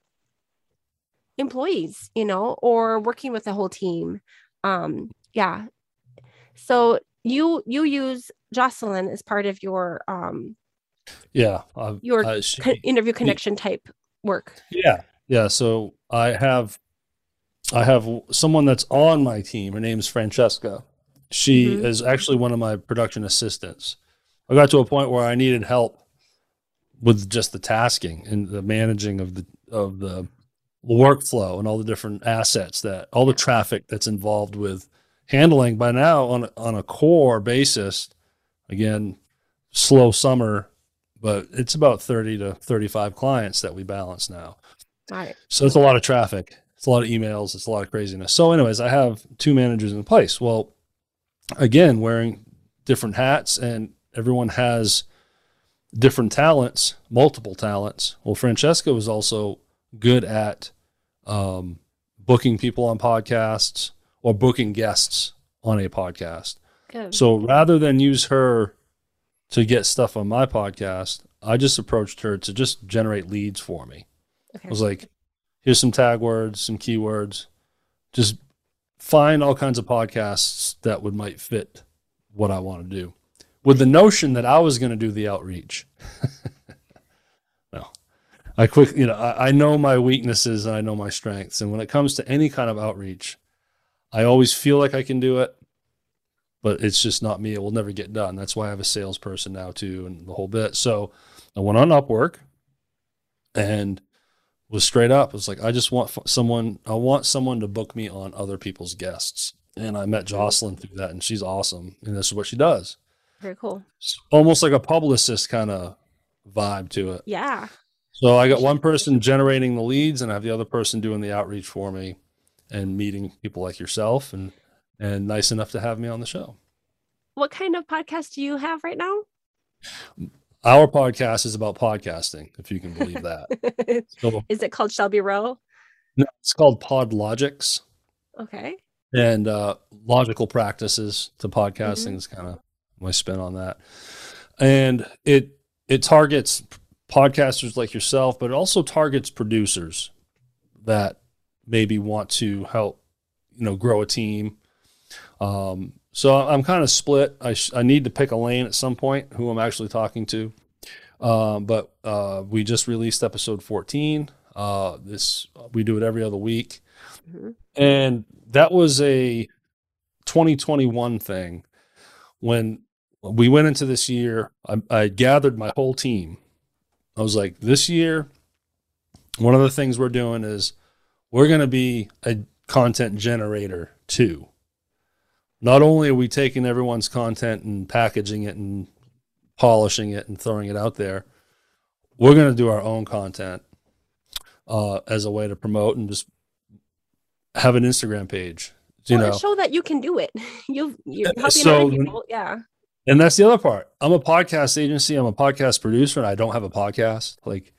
employees, you know, or working with the whole team. Um, yeah. So you you use Jocelyn as part of your um, yeah uh, your uh, she, co- interview connection type work. Yeah, yeah. So I have I have someone that's on my team. Her name is Francesca. She mm-hmm. is actually one of my production assistants. I got to a point where I needed help with just the tasking and the managing of the of the workflow and all the different assets that all the traffic that's involved with handling by now on on a core basis again slow summer but it's about 30 to 35 clients that we balance now right so it's a lot of traffic it's a lot of emails. It's a lot of craziness. So, anyways, I have two managers in place. Well, again, wearing different hats, and everyone has different talents, multiple talents. Well, Francesca was also good at um, booking people on podcasts or booking guests on a podcast. Good. So rather than use her to get stuff on my podcast, I just approached her to just generate leads for me. Okay. I was like, here's some tag words, some keywords. Just find all kinds of podcasts that would might fit what I want to do with the notion that I was going to do the outreach. [LAUGHS] no, I quick, you know, I, I know my weaknesses and I know my strengths. And when it comes to any kind of outreach, I always feel like I can do it, but it's just not me. It will never get done. That's why I have a salesperson now too, and the whole bit. So I went on Upwork and was straight up. It was like, I just want someone, I want someone to book me on other people's guests. And I met Jocelyn through that, and she's awesome. And this is what she does. Very cool. It's almost like a publicist kind of vibe to it. Yeah. So I got one person generating the leads, and I have the other person doing the outreach for me and meeting people like yourself and and nice enough to have me on the show. What kind of podcast do you have right now? Our podcast is about podcasting, if you can believe that. [LAUGHS] so, is it called Shelby Row? No, it's called Pod Logix. Okay. And uh, logical practices to podcasting mm-hmm. is kind of my spin on that. And it it targets podcasters like yourself, but it also targets producers that maybe want to help, you know, grow a team. Um, so I'm kind of split. I, sh- I need to pick a lane at some point who I'm actually talking to. Um, but uh, we just released episode 14. Uh, this we do it every other week, mm-hmm. and that was a 2021 thing. When we went into this year, I, I gathered my whole team. I was like, this year, one of the things we're doing is we're going to be a content generator too. Not only are we taking everyone's content and packaging it and polishing it and throwing it out there, we're going to do our own content uh, as a way to promote and just have an Instagram page. You well, know, show that you can do it. [LAUGHS] You you're helping so, people, yeah. And that's the other part. I'm a podcast agency. I'm a podcast producer, and I don't have a podcast. Like,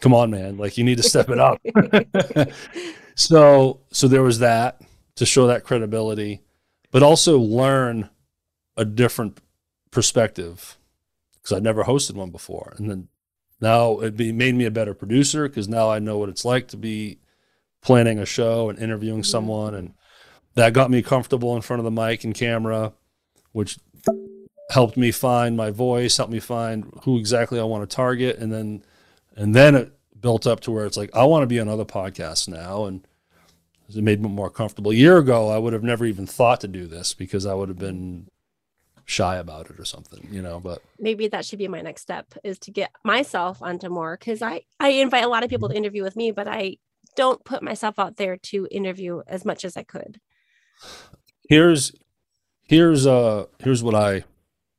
come on, man! Like, you need to step it up. [LAUGHS] [LAUGHS] so, so there was that to show that credibility, but also learn a different perspective because I'd never hosted one before, and then now it be, made me a better producer because now I know what it's like to be planning a show and interviewing mm-hmm. someone, and that got me comfortable in front of the mic and camera, which helped me find my voice, helped me find who exactly I want to target, and then and then it built up to where it's like I want to be on other podcasts now, and it made me more comfortable. A year ago, I would have never even thought to do this because I would have been shy about it or something, you know. But maybe that should be my next step is to get myself onto more because I I invite a lot of people to interview with me, but I don't put myself out there to interview as much as I could. Here's here's uh here's what I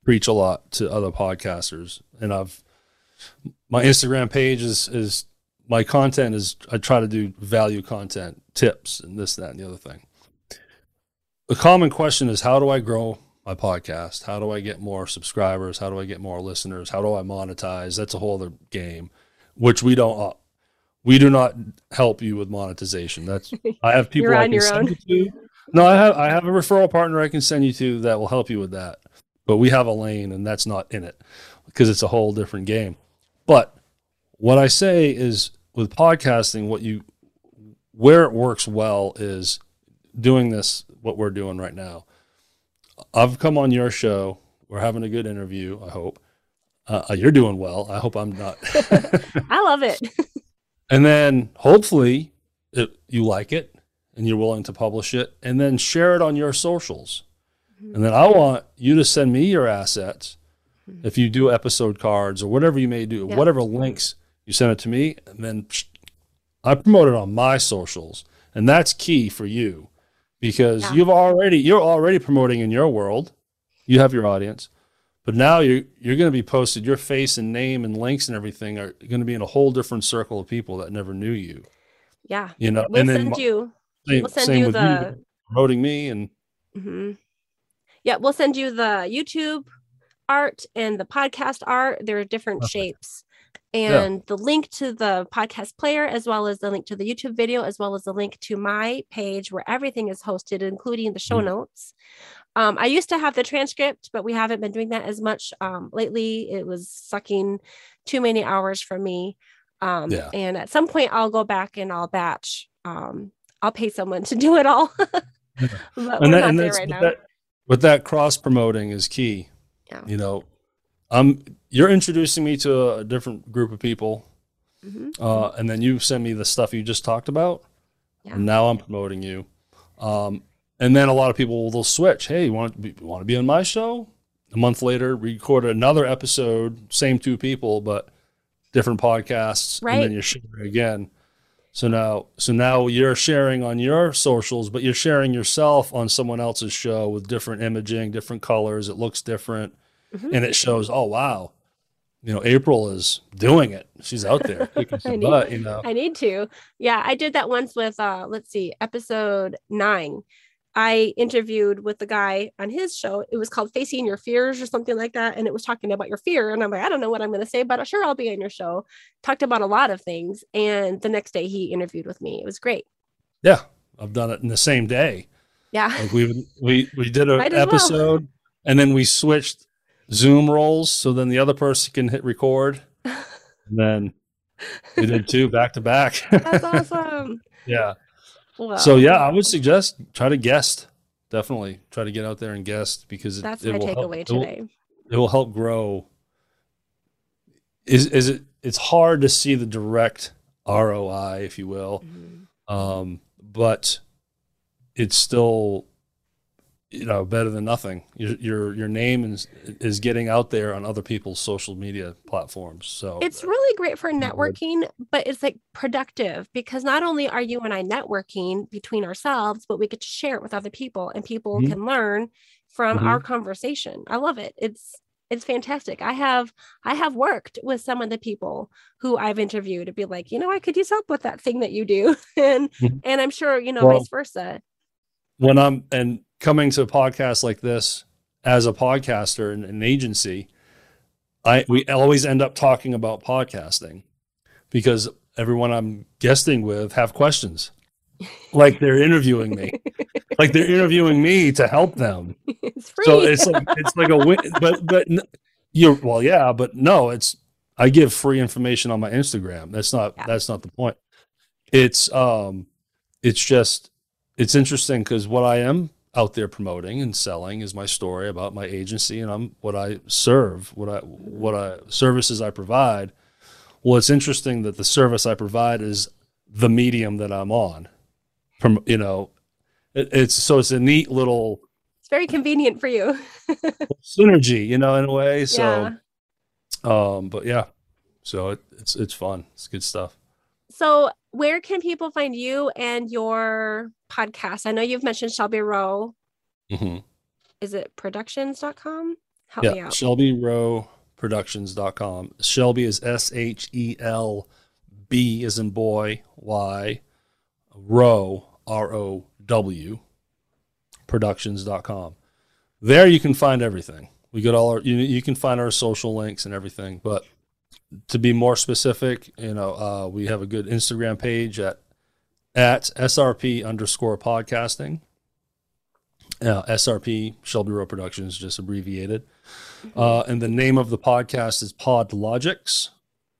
preach a lot to other podcasters, and I've my Instagram page is is my content is I try to do value content, tips, and this, that, and the other thing. The common question is how do I grow my podcast? How do I get more subscribers? How do I get more listeners? How do I monetize? That's a whole other game, which we don't. Uh, we do not help you with monetization. That's I have [LAUGHS] people I can send own. you to. No, I have I have a referral partner I can send you to that will help you with that but we have a lane and that's not in it because it's a whole different game. But what I say is with podcasting, what you where it works well is doing this what we're doing right now. I've come on your show. We're having a good interview. I hope uh, uh you're doing well. I hope I'm not. [LAUGHS] I love it. [LAUGHS] and then hopefully it, you like it and you're willing to publish it, and then share it on your socials. And then I want you to send me your assets if you do episode cards or whatever you may do, whatever links you send it to me, and then I promote it on my socials. And that's key for you because yeah. you've already you're already promoting in your world. You have your audience. But now you're you're going to be posted. Your face and name and links and everything are going to be in a whole different circle of people that never knew you. Yeah, you know. We'll and then send you. Same, we'll send you the you, promoting me and. Mm-hmm yeah, we'll send you the YouTube art and the podcast art. There are different shapes. And yeah. the link to the podcast player, as well as the link to the YouTube video, as well as the link to my page where everything is hosted, including the show mm. notes. Um, I used to have the transcript, but we haven't been doing that as much um, lately. It was sucking too many hours from me. Um, yeah. And at some point, I'll go back and I'll batch. Um, I'll pay someone [LAUGHS] to do it all. [LAUGHS] but we're not there right now. That, but that cross promoting is key. Yeah. You know, I'm you're introducing me to a different group of people, Mhm. uh, and then you send me the stuff you just talked about. Yeah. And now I'm promoting you. Um, and then a lot of people will switch. Hey, you want to be, want to be on my show? A month later, record another episode, same two people, but different podcasts, and Right. then you're sharing again. So now, so now you're sharing on your socials, but you're sharing yourself on someone else's show with different imaging, different colors. It looks different, Mhm. and it shows. Oh wow, you know, April is doing it. She's out there [LAUGHS] I need- butt. You know, I need to. Yeah, I did that once with uh let's see, episode 9. I interviewed with the guy on his show. It was called Facing Your Fears or something like that and it was talking about your fear and I'm like, I don't know what I'm going to say, but sure I'll be on your show. Talked about a lot of things and the next day he interviewed with me. It was great. yeah, I've done it in the same day. Yeah. Like we we we did an [LAUGHS] as well. episode, and then we switched Zoom roles, so then the other person can hit record, and then we did two back to back. [LAUGHS] That's awesome. yeah. Well, So yeah, I would suggest try to guest. Definitely try to get out there and guest because it, that's it my will help- takeaway it will- today. It will help grow. Is is it? It's hard to see the direct ROI, if you will, Mhm. um, but it's still you know better than nothing. Your your your name is is getting out there on other people's social media platforms. So It's really great for networking, but it's like productive because not only are you and I networking between ourselves, but we get to share it with other people and people Mhm. can learn from Mhm. our conversation. I love it. It's it's fantastic. I have I have worked with some of the people who I've interviewed to be like, you know, I could use help with that thing that you do. [LAUGHS] and Mhm. and I'm sure, you know, Well, vice versa. when I'm and coming to a podcast like this as a podcaster and an agency, I we always end up talking about podcasting because everyone I'm guesting with have questions. [LAUGHS] Like they're interviewing me. like they're interviewing me to help them. [LAUGHS] it's. So it's like it's like a win but but you well yeah, but no, it's I give free information on my Instagram. That's not Yeah. that's not the point. It's um it's just it's interesting cuz what I am out there promoting and selling is my story about my agency and I'm what I serve, what I what I services I provide. Well, it's interesting that the service I provide is the medium that I'm on. From you know, it, it's so it's a neat little it's very convenient for you. [LAUGHS] synergy, you know, in a way. So, Yeah. um, but yeah, so it, it's it's fun. It's good stuff. So, where can people find you and your podcast? I know you've mentioned Shelby Row. hmm Is it productions.com? Help me Yeah, out. ShelbyRowProductions.com. Shelby is S H E L B is in boy Y Row R O W Productions.com. There you can find everything. We got all our you, you can find our social links and everything, but to be more specific, you know, uh, we have a good Instagram page at at SRP underscore podcasting. Uh, SRP Shelby Row Productions, just abbreviated. Uh, and the name of the podcast is Pod Logix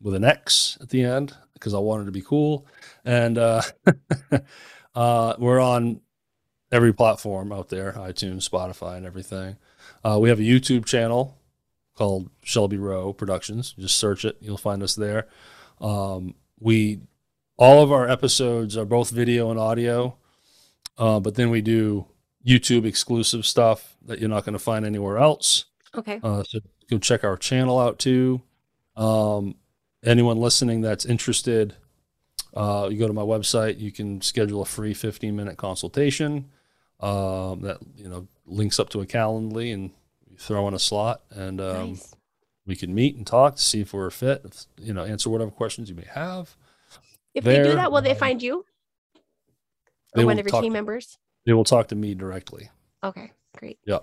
with an X at the end because I wanted to be cool. And uh, [LAUGHS] uh, we're on every platform out there iTunes, Spotify, and everything. Uh, we have a YouTube channel called Shelby Row Productions. Just search it, you'll find us there. Um, we all of our episodes are both video and audio, uh, but then we do YouTube exclusive stuff that you're not going to find anywhere else. Okay. Uh, so go check our channel out too. Um, anyone listening that's interested, uh, you go to my website. You can schedule a free 15 minute consultation. Um, that you know links up to a Calendly, and you throw in a slot, and um, nice. we can meet and talk to see if we're a fit. If, you know, answer whatever questions you may have. If they do that, will they find you or one of your talk- team members? They will talk to me directly. Okay, great. Yeah.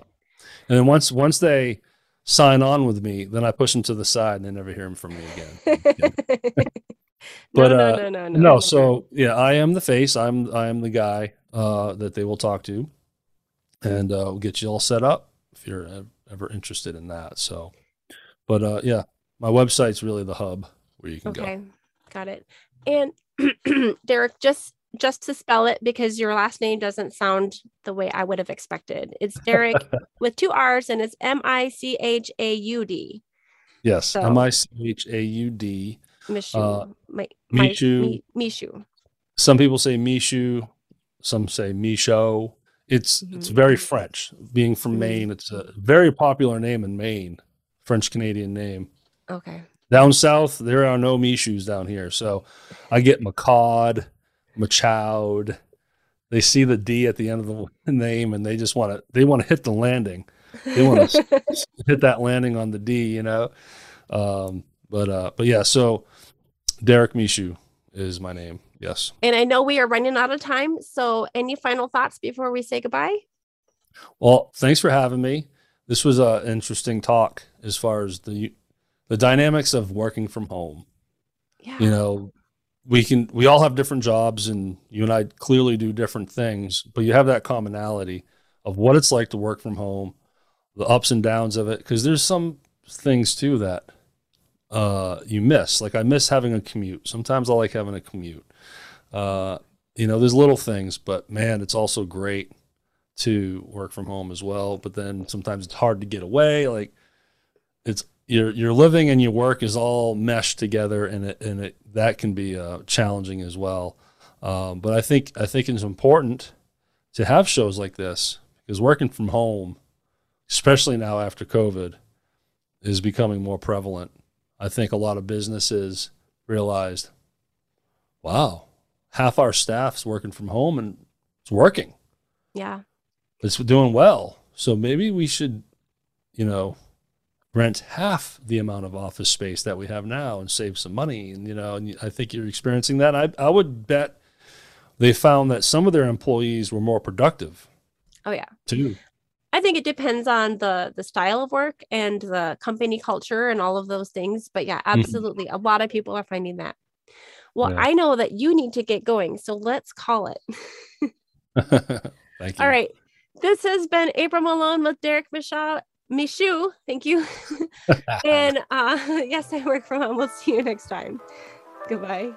And then once once they sign on with me, then I push them to the side and they never hear them from me again. [LAUGHS] [LAUGHS] no, But, no, uh, no, no, no, no, so yeah, I am the face. I'm I am the guy uh, that they will talk to, and uh, we'll get you all set up if you're ev- ever interested in that. So, but uh, yeah, my website's really the hub where you can go. okay, got it. And [CLEARS THROAT] Derek, just just to spell it because your last name doesn't sound the way I would have expected. It's [LAUGHS] Derek with two R's and it's M I C H A U D. Yes, M I C H A U D. Mishu. Uh, my, my, Mishu. Mishu. Some people say Mishu, some say Micho. It's it's Mhm. very French. Being from Mhm. Maine, it's a very popular name in Maine, French Canadian name. Okay. Down south, there are no Mishus down here. So I get Macaud, Machoud. They see the D at the end of the [LAUGHS] name and they just want to they want to hit the landing. They want to [LAUGHS] [LAUGHS] hit that landing on the D, you know. Um, but uh, but yeah, so Derek Mishu is my name. Yes. and I know we are running out of time. So, any final thoughts before we say goodbye? Well, thanks for having me. This was an interesting talk as far as the the dynamics of working from home. Yeah. you know we can we all have different jobs and you and i clearly do different things but you have that commonality of what it's like to work from home the ups and downs of it because there's some things too that uh you miss. Like i miss having a commute. Sometimes i like having a commute. Uh you know there's little things but man it's also great to work from home as well. But then sometimes it's hard to get away. Like it's your your living and your work is all meshed together and it and it that can be uh, challenging as well. Um, but I think I think it's important to have shows like this because working from home especially now after COVID is becoming more prevalent I think a lot of businesses realized wow half our staff's working from home and it's working Yeah. it's doing well. So maybe we should, you know, rent half the amount of office space that we have now and save some money. And you know, and I think you're experiencing that. I I would bet they found that some of their employees were more productive Oh, yeah. too. I think it depends on the the style of work and the company culture and all of those things. But yeah, absolutely. A lot of people are finding that. Well, Yeah. I know that you need to get going. So let's call it. [LAUGHS] Thank you. All right. This has been April Malone with Derek Michaud. Michu, thank you. [LAUGHS] and uh, [LAUGHS] yes, I work from home. We'll see you next time. Goodbye.